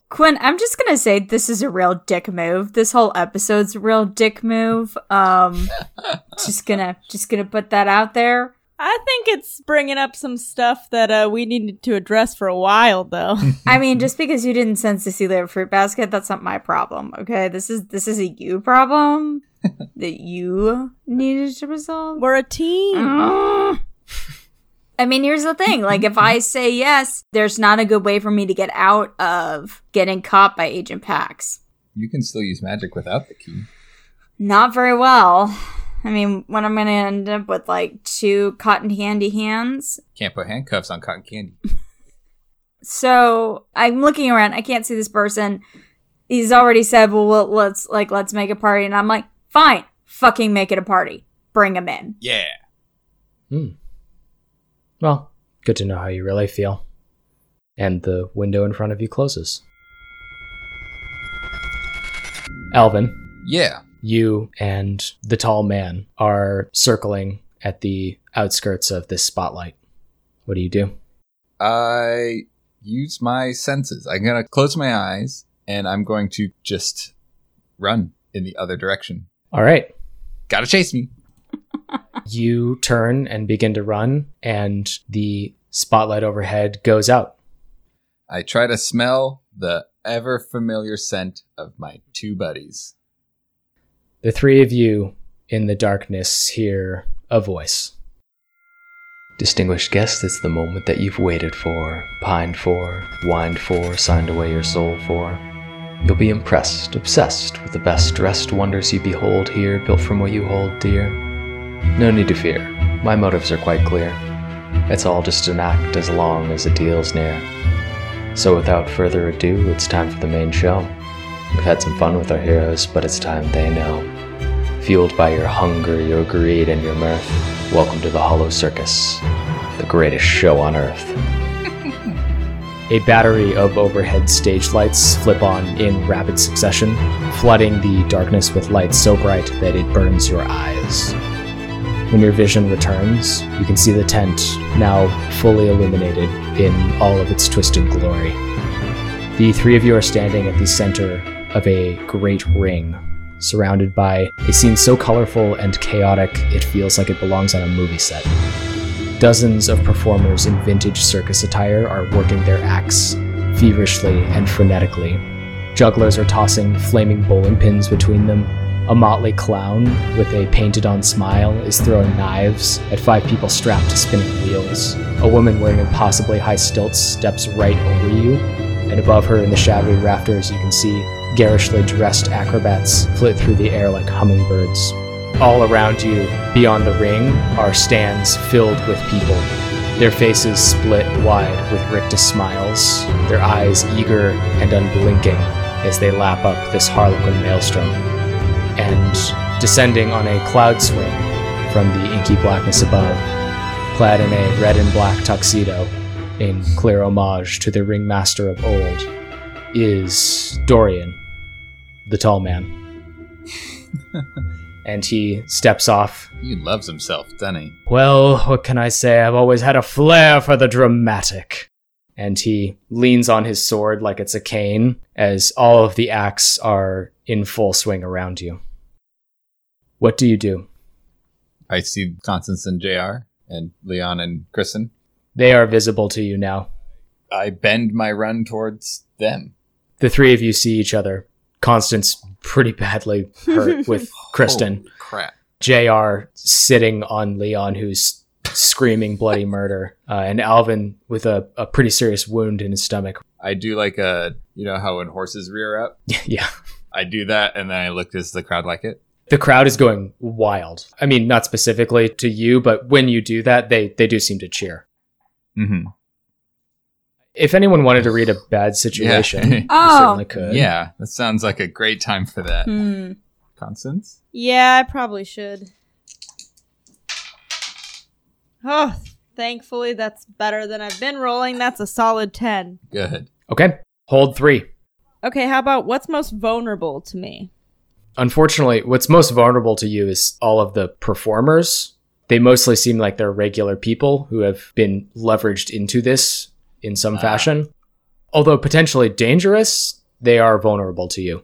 B: Quinn, I'm just gonna say this is a real dick move. This whole episode's a real dick move. Um, just gonna, just gonna put that out there.
C: I think it's bringing up some stuff that uh, we needed to address for a while, though.
B: I mean, just because you didn't send Cecilia a fruit basket, that's not my problem. Okay, this is this is a you problem that you needed to resolve.
C: We're a team.
B: Ugh. I mean, here's the thing. Like, if I say yes, there's not a good way for me to get out of getting caught by Agent Pax.
D: You can still use magic without the key.
B: Not very well. I mean, when I'm gonna end up with like two cotton candy hands.
D: Can't put handcuffs on cotton candy.
B: So I'm looking around. I can't see this person. He's already said, "Well, well let's like let's make a party," and I'm like, "Fine, fucking make it a party. Bring him in."
D: Yeah.
A: Hmm. Well, good to know how you really feel. And the window in front of you closes. Alvin,
D: Yeah.
A: you and the tall man are circling at the outskirts of this spotlight. What do you do?
D: I use my senses. I'm going to close my eyes and I'm going to just run in the other direction.
A: All right.
D: Gotta chase me.
A: You turn and begin to run, and the spotlight overhead goes out.
D: I try to smell the ever familiar scent of my two buddies.
A: The three of you in the darkness hear a voice.
E: Distinguished guest, it's the moment that you've waited for, pined for, whined for, signed away your soul for. You'll be impressed, obsessed with the best dressed wonders you behold here, built from what you hold dear. No need to fear, my motives are quite clear. It's all just an act as long as the deal's near. So without further ado, it's time for the main show. We've had some fun with our heroes, but it's time they know. Fueled by your hunger, your greed, and your mirth, welcome to the Hollow Circus, the greatest show on earth.
A: A battery of overhead stage lights flip on in rapid succession, flooding the darkness with light so bright that it burns your eyes. When your vision returns, you can see the tent now fully illuminated in all of its twisted glory. The three of you are standing at the center of a great ring, surrounded by a scene so colorful and chaotic it feels like it belongs on a movie set. Dozens of performers in vintage circus attire are working their acts feverishly and frenetically. Jugglers are tossing flaming bowling pins between them. A motley clown with a painted on smile is throwing knives at five people strapped to spinning wheels. A woman wearing impossibly high stilts steps right over you, and above her in the shadowy rafters you can see garishly dressed acrobats flit through the air like hummingbirds. All around you, beyond the ring, are stands filled with people. Their faces split wide with rictus smiles, their eyes eager and unblinking as they lap up this harlequin maelstrom. And descending on a cloud swing from the inky blackness above, clad in a red and black tuxedo, in clear homage to the ringmaster of old, is Dorian, the tall man. and he steps off.
D: He loves himself, doesn't he?
A: Well, what can I say? I've always had a flair for the dramatic. And he leans on his sword like it's a cane as all of the acts are in full swing around you. What do you do?
D: I see Constance and JR and Leon and Kristen.
A: They are visible to you now.
D: I bend my run towards them.
A: The three of you see each other. Constance pretty badly hurt with Kristen.
D: Holy crap.
A: JR sitting on Leon, who's screaming bloody murder, uh, and Alvin with a, a pretty serious wound in his stomach.
D: I do like a, you know how when horses rear up?
A: yeah.
D: I do that and then I look, does the crowd like it?
A: The crowd is going wild. I mean, not specifically to you, but when you do that, they, they do seem to cheer.
D: Mm-hmm.
A: If anyone wanted to read a bad situation,
D: Yeah.
A: you
B: Oh.
A: certainly could.
D: Yeah, that sounds like a great time for that.
B: Hmm.
D: Constance?
C: Yeah, I probably should. Oh, thankfully that's better than I've been rolling. That's a solid 10.
D: Good.
A: Okay. Hold three.
C: Okay, how about what's most vulnerable to me?
A: Unfortunately, what's most vulnerable to you is all of the performers. They mostly seem like they're regular people who have been leveraged into this in some
D: Ah.
A: fashion. Although potentially dangerous, they are vulnerable to you,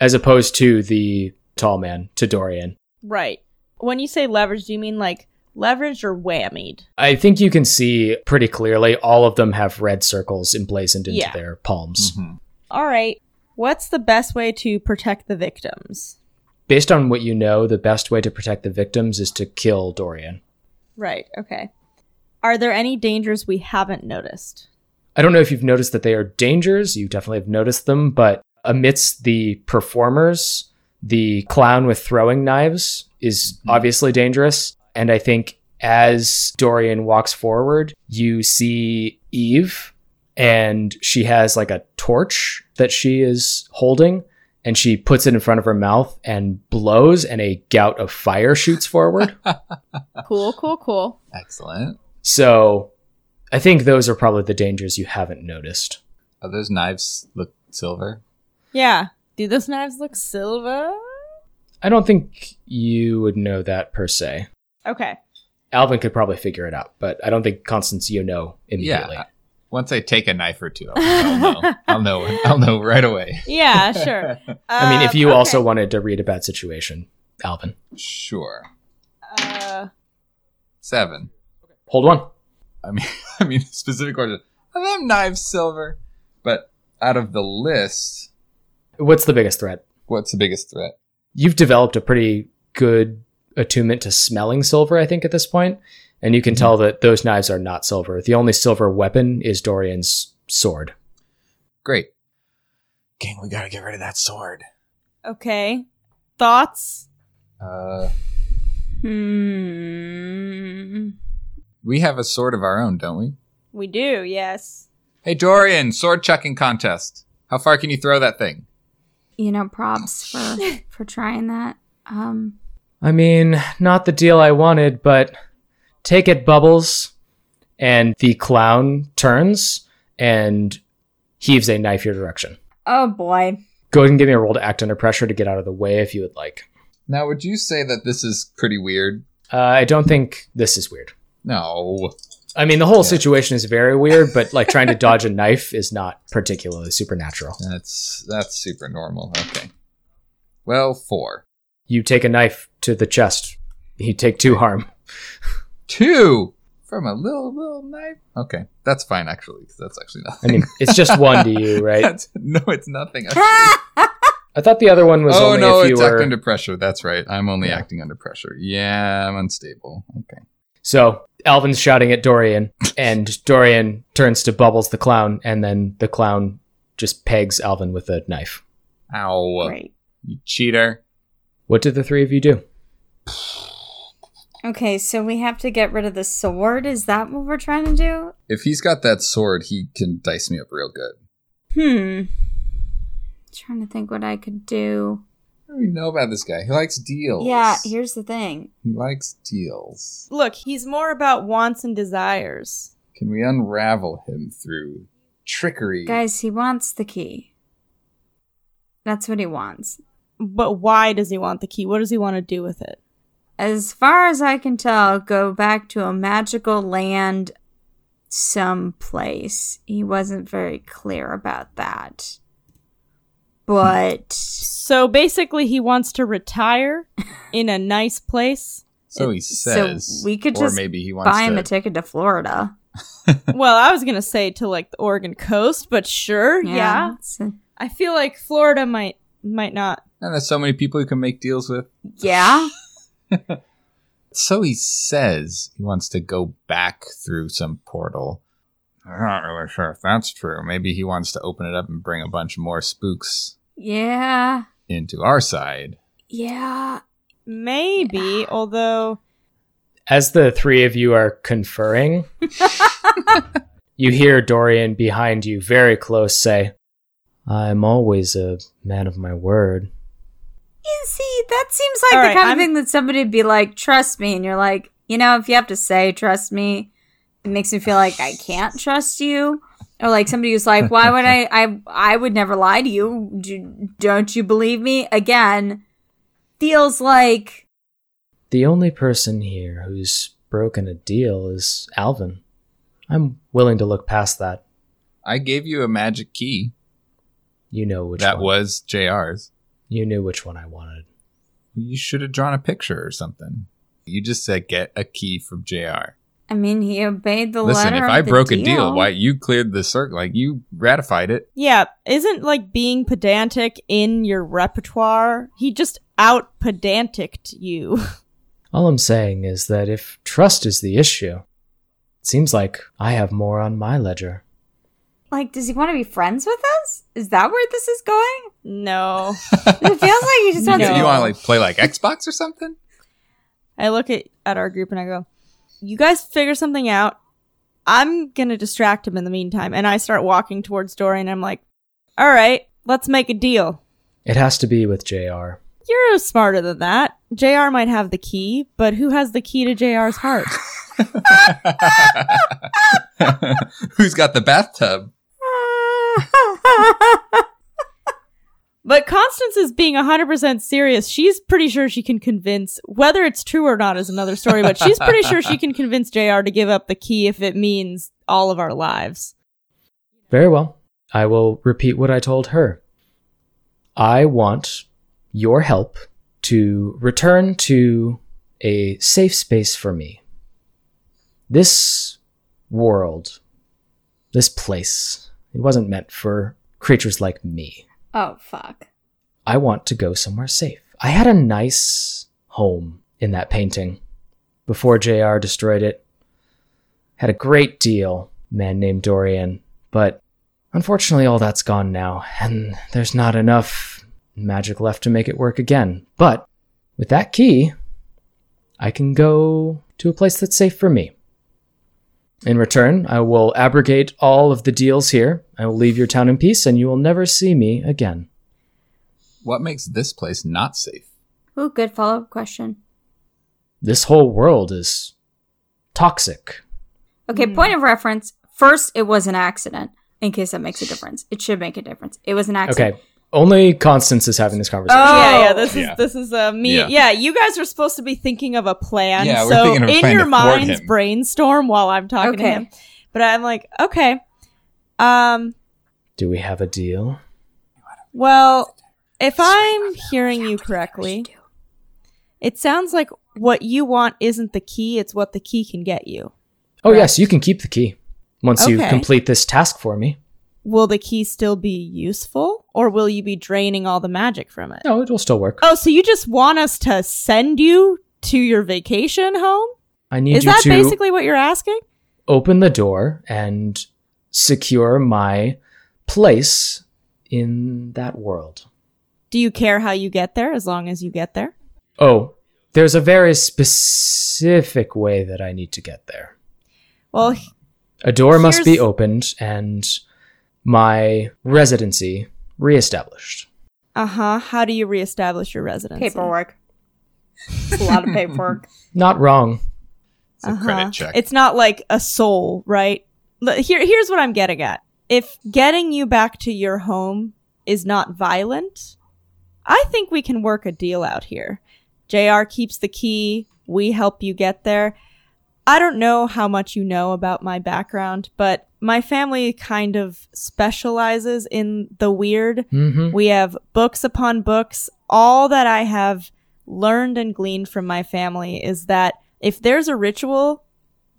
A: as opposed to the tall man, to Dorian.
C: Right. When you say leverage, do you mean like leveraged or whammied?
A: I think you can see pretty clearly all of them have red circles emblazoned into
C: Yeah.
A: their palms.
D: Mhm.
C: All right. What's the best way to protect the victims?
A: Based on what you know, the best way to protect the victims is to kill Dorian.
C: Right, okay. Are there any dangers we haven't noticed?
A: I don't know if you've noticed that they are dangers. You definitely have noticed them, but amidst the performers, the clown with throwing knives is obviously dangerous. And I think as Dorian walks forward, you see Eve, and she has like a torch that she is holding, and she puts it in front of her mouth and blows, and a gout of fire shoots forward.
C: Cool, cool, cool.
D: Excellent.
A: so I think those are probably the dangers you haven't noticed.
D: Are those knives look silver?
C: Yeah. Do those knives look silver?
A: I don't think you would know that per se.
C: Okay.
A: Alvin could probably figure it out, but I don't think Constance you know immediately.
D: Yeah. Once I take a knife or two, I'll, I'll know. I'll know. I'll know right away.
C: Yeah, sure.
A: I mean, if
C: Um,
A: you
C: okay.
A: also wanted to read a bad situation, Alvin,
D: Sure.
C: Uh,
D: Seven.
A: hold one.
D: I mean, I mean, specific question. Are them knives silver? But out of the list,
A: What's the biggest threat?
D: what's the biggest threat?
A: You've developed a pretty good attunement to smelling silver, I think, at this point, and you can
D: Mm-hmm.
A: tell that those knives are not silver. The only silver weapon is Dorian's sword.
D: Great. King, we gotta get rid of that sword.
C: okay. Thoughts?
D: Uh,
B: Hmm.
D: we have a sword of our own, don't we?
C: We do, yes.
D: Hey, Dorian, sword chucking contest. How far can you throw that thing?
B: You know, props for for trying that. Um,
A: I mean, not the deal I wanted, but take it, Bubbles. And the clown turns and heaves a knife your direction.
B: oh boy.
A: Go ahead and give me a roll to act under pressure to get out of the way if you would like.
D: Now, would you say that this is pretty weird?
A: Uh, I don't think this is weird.
D: No.
A: I mean, the whole
D: Yeah.
A: situation is very weird, but like trying to dodge a knife is not particularly supernatural.
D: That's that's super normal. Okay. Well, four.
A: You take a knife to the chest, you take two harm.
D: Two from a little little knife. Okay, that's fine actually. 'cause that's actually nothing.
A: I mean, it's just one to you, right?
D: That's- no, it's nothing.
A: I thought the other one was
D: oh
A: only
D: no,
A: if you
D: it's
A: were.
D: act under pressure. That's right. I'm only
A: Yeah.
D: acting under pressure. Yeah, I'm unstable. Okay.
A: So Alvin's shouting at Dorian, and Dorian turns to Bubbles the clown, and then the clown just pegs Alvin with a knife.
D: Ow!
B: Great.
D: You cheater.
A: What did the three of you do?
B: Okay, so we have to get rid of the sword. Is that what we're trying to do?
D: If he's got that sword, he can dice me up real good.
B: Hmm. Trying to think what I could do.
D: What do we know about this guy? He likes deals.
B: Yeah, here's the thing.
D: He likes deals.
C: Look, he's more about wants and desires.
D: Can we unravel him through trickery?
B: Guys, he wants the key. That's what he wants.
C: But why does he want the key? What does he want to do with it?
B: As far as I can tell, go back to a magical land someplace. He wasn't very clear about that. But
C: So basically, he wants to retire in a nice place.
D: so he
B: so
D: says.
B: we could
D: or
B: just
D: maybe he wants
B: buy him
D: to.
B: a ticket to Florida.
C: well, I was gonna say to like the Oregon coast, but sure, yeah.
B: it's a-
C: I feel like Florida might might not.
D: And there's so many people you can make deals with.
B: yeah.
D: So he says he wants to go back through some portal. I'm not really sure if that's true. Maybe he wants to open it up and bring a bunch more spooks
B: Yeah.
D: into our side.
B: Yeah.
C: Maybe, although
A: As the three of you are conferring, you hear Dorian behind you, very close, say, I'm always a man of my word.
B: You see, that seems like
C: All
B: the
C: right,
B: kind
C: I'm-
B: of thing that somebody would be like, trust me. And you're like, you know, if you have to say, trust me, it makes me feel like I can't trust you. Or like somebody who's like, why would I, I, I would never lie to you. Do, don't you believe me? Again, feels like,
A: The only person here who's broken a deal is Alvin. I'm willing to look past that.
D: I gave you a magic key.
A: You know which
D: that
A: one.
D: was JR's.
A: You knew which one I wanted.
D: You should have drawn a picture or something. You just said get a key from JR.
B: I mean, he obeyed the
D: Listen,
B: letter.
D: if I
B: the
D: broke a deal, why you cleared the circle? Like you ratified it.
C: yeah, isn't like being pedantic in your repertoire? He just out pedanticed you.
A: All I'm saying is that if trust is the issue, it seems like I have more on my ledger.
B: Like, does he want to be friends with us? Is that where this is going?
C: No.
B: It feels like he just wants
C: No.
B: to
D: You want to like play like Xbox or something?
C: I look at, at our group and I go, You guys figure something out. I'm gonna distract him in the meantime. And I start walking towards Dory and I'm like, All right, let's make a deal.
A: It has to be with JR.
C: You're smarter than that. JR might have the key, but who has the key to JR's heart?
D: Who's got the bathtub?
C: But Constance is being 100% serious. She's pretty sure she can convince, whether it's true or not is another story, but she's pretty sure she can convince JR to give up the key if it means all of our lives.
A: Very well. I will repeat what I told her. I want your help to return to a safe space for me. This world, this place, it wasn't meant for creatures like me.
B: Oh, fuck.
A: I want to go somewhere safe. I had a nice home in that painting before JR destroyed it. Had a great deal, man named Dorian, but unfortunately all that's gone now, and there's not enough magic left to make it work again. But with that key, I can go to a place that's safe for me. In return, I will abrogate all of the deals here. I will leave your town in peace, and you will never see me again.
D: What makes this place not safe?
B: Ooh, good follow up question.
A: This whole world is toxic.
B: Okay, hmm. point of reference. First, it was an accident. In case that makes a difference, it should make a difference. It was an accident.
A: Okay, only Constance is having this conversation.
B: Oh,
C: yeah, yeah, this
D: yeah.
C: is this is uh, me.
D: Yeah.
C: Yeah. you guys are supposed to be thinking of a plan.
D: Yeah, we're
C: so
D: thinking of a
C: in
D: plan
C: your
D: to thwart
C: minds
D: him.
C: brainstorm while I'm talking to
B: Okay.
C: him. But I'm like, okay. Um,
A: Do we have a deal?
C: well, if I'm hearing you correctly, it sounds like what you want isn't the key, it's what the key can get you.
A: Oh, yes, you can keep the key once you complete this task for me.
C: Will the key still be useful or will you be draining all the magic from it?
A: No, it will still work.
C: Oh, so you just want us to send you to your vacation home?
A: I need
C: to.
A: Is
C: that basically what you're asking?
A: open the door and secure my place in that world.
C: Do you care how you get there as long as you get there?
A: Oh, there's a very specific way that I need to get there.
C: Well,
A: A door must be opened and my residency reestablished.
C: uh huh. How do you reestablish your residency?
B: Paperwork. It's a lot of paperwork.
A: Not wrong.
D: It's a
C: Uh-huh.
D: credit check.
C: It's not like a soul, right? Here, here's what I'm getting at. If getting you back to your home is not violent, I think we can work a deal out here. JR keeps the key. We help you get there. I don't know how much you know about my background, but my family kind of specializes in the weird.
A: hmm
C: We have books upon books. All that I have learned and gleaned from my family is that if there's a ritual,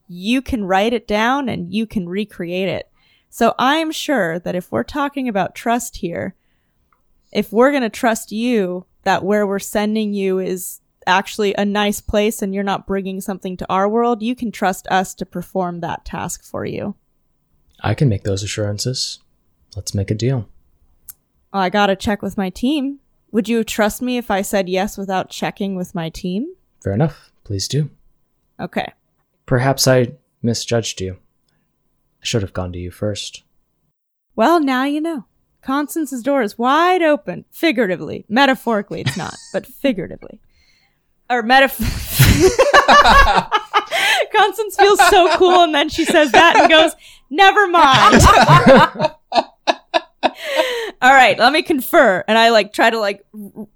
C: you can write it down and you can recreate it. So I'm sure that if we're talking about trust here, if we're going to trust you, that where we're sending you is actually a nice place and you're not bringing something to our world, you can trust us to perform that task for you.
A: I can make those assurances. Let's make a deal.
C: I gotta check with my team. Would you trust me if I said yes without checking with my team?
A: Fair enough. Please do.
C: Okay.
A: Perhaps I misjudged you. I should have gone to you first.
C: Well, now you know. Constance's door is wide open, figuratively. Metaphorically, it's not, but figuratively. Or metaph. Constance feels so cool, and then she says that and goes, never mind. All right, let me confer. And I like try to like r-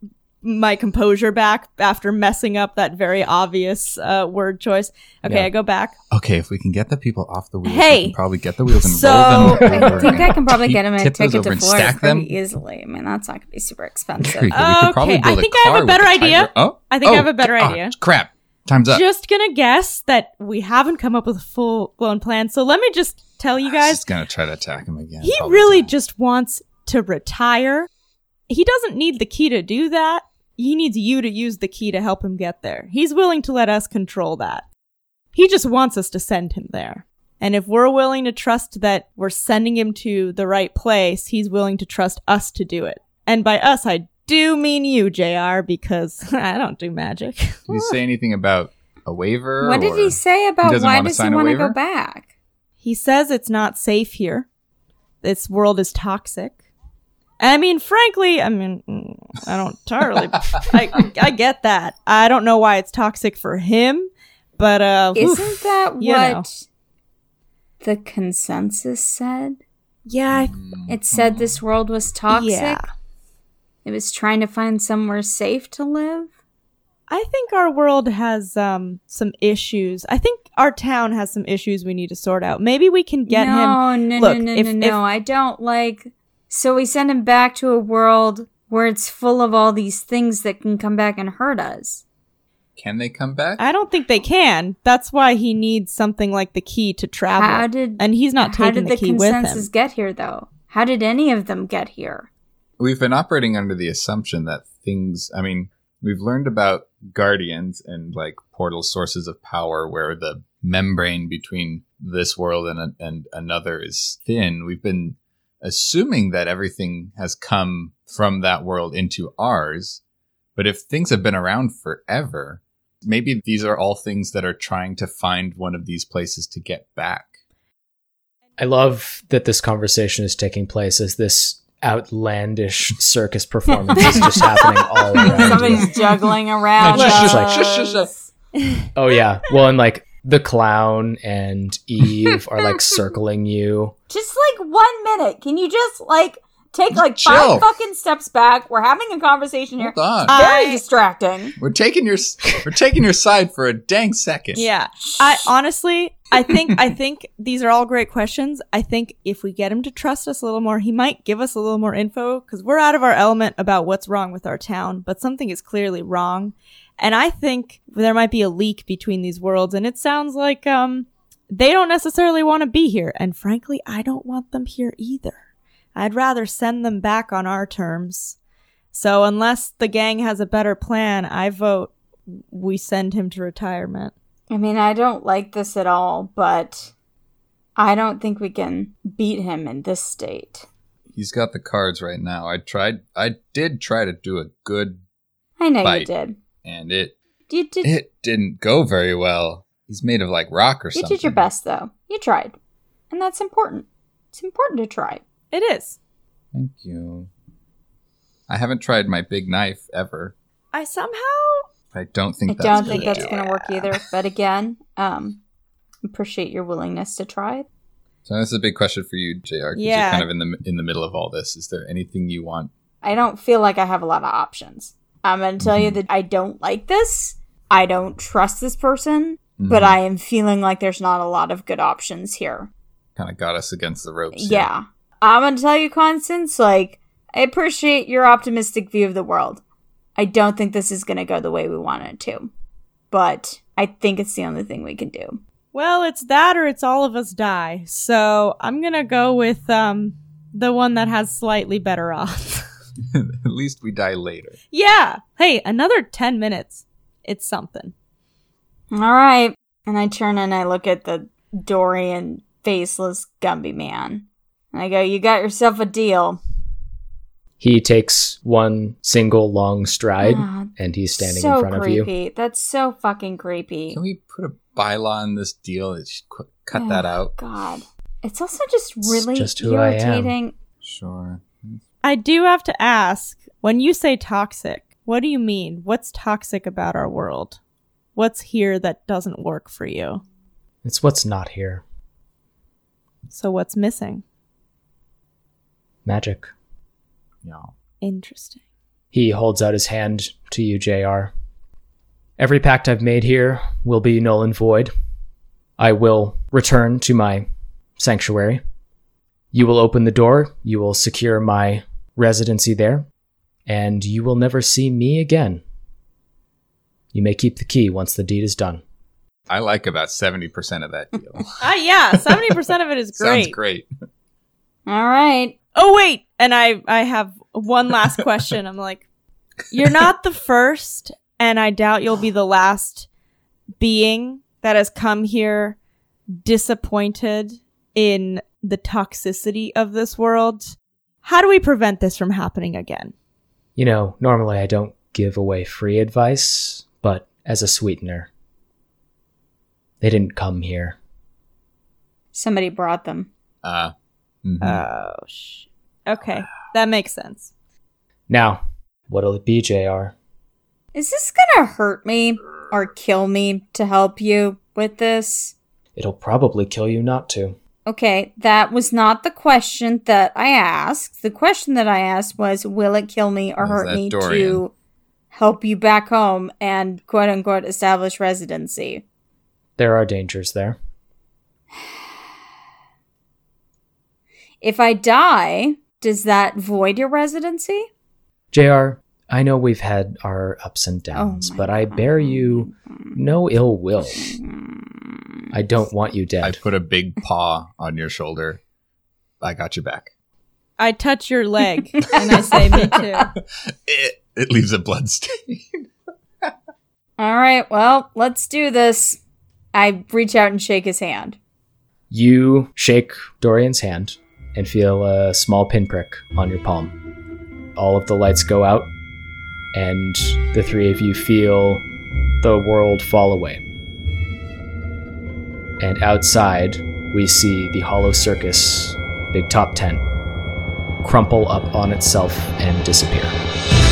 C: my composure back after messing up that very obvious uh, word choice. Okay,
A: Yeah.
C: I go back.
D: okay, if we can get the people off the wheels,
C: Hey!
D: we can probably get the wheels and
C: So-
D: roll them
B: I think I can probably get him a
D: tip those
B: ticket to
D: and
B: Florida
D: stack
B: pretty easily. I mean, that's not going to be super expensive.
D: Very good. We could probably
C: Okay, I think I have a better idea.
D: Oh,
C: I think I
D: oh,
C: have a better idea.
D: Crap. Time's up.
C: Just gonna guess that we haven't come up with a full blown plan. So let me just tell you guys,
D: just gonna try to attack him again.
C: he really just wants to retire. He doesn't need the key to do that. He needs you to use the key to help him get there. He's willing to let us control that. He just wants us to send him there. And if we're willing to trust that we're sending him to the right place, he's willing to trust us to do it. And by us, I do mean you, JR, because I don't do magic.
D: Did he say anything about a waiver?
B: What did he say about
D: doesn't
B: why does he want to go back?
C: He says it's not safe here. This world is toxic. I mean, frankly, I mean, mm, I don't entirely. I, I get that. I don't know why it's toxic for him, but uh.
B: Isn't that
C: you
B: what
C: know.
B: the consensus said?
C: yeah, I
B: It said this world was toxic.
C: Yeah.
B: It was trying to find somewhere safe to live.
C: I think our world has um some issues. I think our town has some issues we need to sort out. Maybe we can get
B: no,
C: him.
B: No,
C: Look,
B: no, no,
C: if-
B: no,
C: if-
B: no. I don't like. So we send him back to a world where it's full of all these things that can come back and hurt us.
D: Can they come back?
C: I don't think they can. That's why he needs something like the key to travel.
B: How did
C: and he's not taking the key. with him.
B: How did the, the consensus get here, though? How did any of them get here?
D: We've been operating under the assumption that things, I mean, we've learned about guardians and like portal sources of power where the membrane between this world and, and another is thin. We've been assuming that everything has come from that world into ours. But if things have been around forever, maybe these are all things that are trying to find one of these places to get back.
A: I love that this conversation is taking place as this outlandish circus performance is just happening all around you.
B: Somebody's juggling around.
D: No,
A: shush,
B: us.
A: shush,
D: shush, shush,
A: Oh yeah. Well, and like the clown and Eve are like circling you.
B: Just like one minute. Can you just like take like
D: chill.
B: five fucking steps back? We're having a conversation here.
D: Hold on.
B: Very
C: I-
B: distracting.
D: We're taking your we're taking your side for a dang second.
C: Yeah. I honestly, I think I think these are all great questions. I think if we get him to trust us a little more, he might give us a little more info because we're out of our element about what's wrong with our town, but something is clearly wrong. And I think there might be a leak between these worlds, and it sounds like um they don't necessarily want to be here. And frankly, I don't want them here either. I'd rather send them back on our terms. So unless the gang has a better plan, I vote we send him to retirement.
B: I mean, I don't like this at all, but I don't think we can beat him in this state.
D: He's got the cards right now. I tried I did try to do a good
B: I know you did.
D: and it
B: You did.
D: it didn't go very well. He's made of like rock or
B: you
D: something.
B: You did your best, though. You tried, and that's important. It's important to try.
C: It is.
D: Thank you. I haven't tried my big knife ever.
C: I somehow
D: I don't think
B: I
D: that's
B: don't think that's going to work either. But again, um, appreciate your willingness to try.
D: So this is a big question for you, Jr.
C: Yeah.
D: You're kind of in the in the middle of all this. Is there anything you want?
B: I don't feel like I have a lot of options. I'm going to tell you
D: Mhm.
B: that I don't like this. I don't trust this person,
D: Mm-hmm.
B: but I am feeling like there's not a lot of good options here.
D: kind of got us against the ropes. here.
B: Yeah. I'm going to tell you, Constance, like, I appreciate your optimistic view of the world. I don't think this is going to go the way we want it to, but I think it's the only thing we can do.
C: Well, it's that or it's all of us die. So I'm gonna go with um the one that has slightly better odds.
D: At least we die later.
C: yeah. Hey, another ten minutes. It's something.
B: All right. And I turn and I look at the Dorian faceless Gumby man. And I go, You got yourself a deal.
A: He takes one single long stride and he's standing
B: so
A: in front of you.
B: creepy. That's so fucking creepy.
D: Can we put a bylaw in this deal? that should qu- Cut that
B: Oh,
D: out.
B: God. It's also just really
A: just who I am.
B: irritating.
D: Sure.
C: I do have to ask, when you say toxic, what do you mean? What's toxic about our world? What's here that doesn't work for you?
A: It's what's not here.
C: So what's missing?
A: Magic.
D: Yeah.
C: Interesting.
A: He holds out his hand to you, JR. Every pact I've made here will be null and void. I will return to my sanctuary. You will open the door, you will secure my residency there, and you will never see me again. You may keep the key once the deed is done.
D: I like about seventy percent of that deal.
C: Ah, yeah, 70% of it is great.
D: Sounds great.
B: All right.
C: Oh wait, and I I have one last question. I'm like, you're not the first, and I doubt you'll be the last being that has come here disappointed in the toxicity of this world. How do we prevent this from happening again?
A: You know, normally I don't give away free advice, but as a sweetener. They didn't come here.
B: Somebody brought them.
D: Uh, mhm.
C: Oh, sh- okay. That makes sense.
A: Now, what'll it be, JR?
B: Is this gonna hurt me or kill me to help you with this?
A: It'll probably kill you not to.
B: Okay, that was not the question that I asked. The question that I asked was, will it kill me or
D: Was
B: hurt me
D: Dorian?
B: to help you back home and quote unquote establish residency?
A: There are dangers there.
B: If I die, does that void your residency?
A: JR, I know we've had our ups and oh downs,
B: my
A: but I bear you no ill will. I don't want you dead.
D: I put a big paw on your shoulder. I got your back.
C: I touch your leg and I say, me too.
D: It, it leaves a blood stain.
B: All right, well, let's do this. I reach out and shake his hand.
A: You shake Dorian's hand and feel a small pinprick on your palm. All of the lights go out, and the three of you feel the world fall away. And outside, we see the Hollow Circus Big Top Tent crumple up on itself and disappear.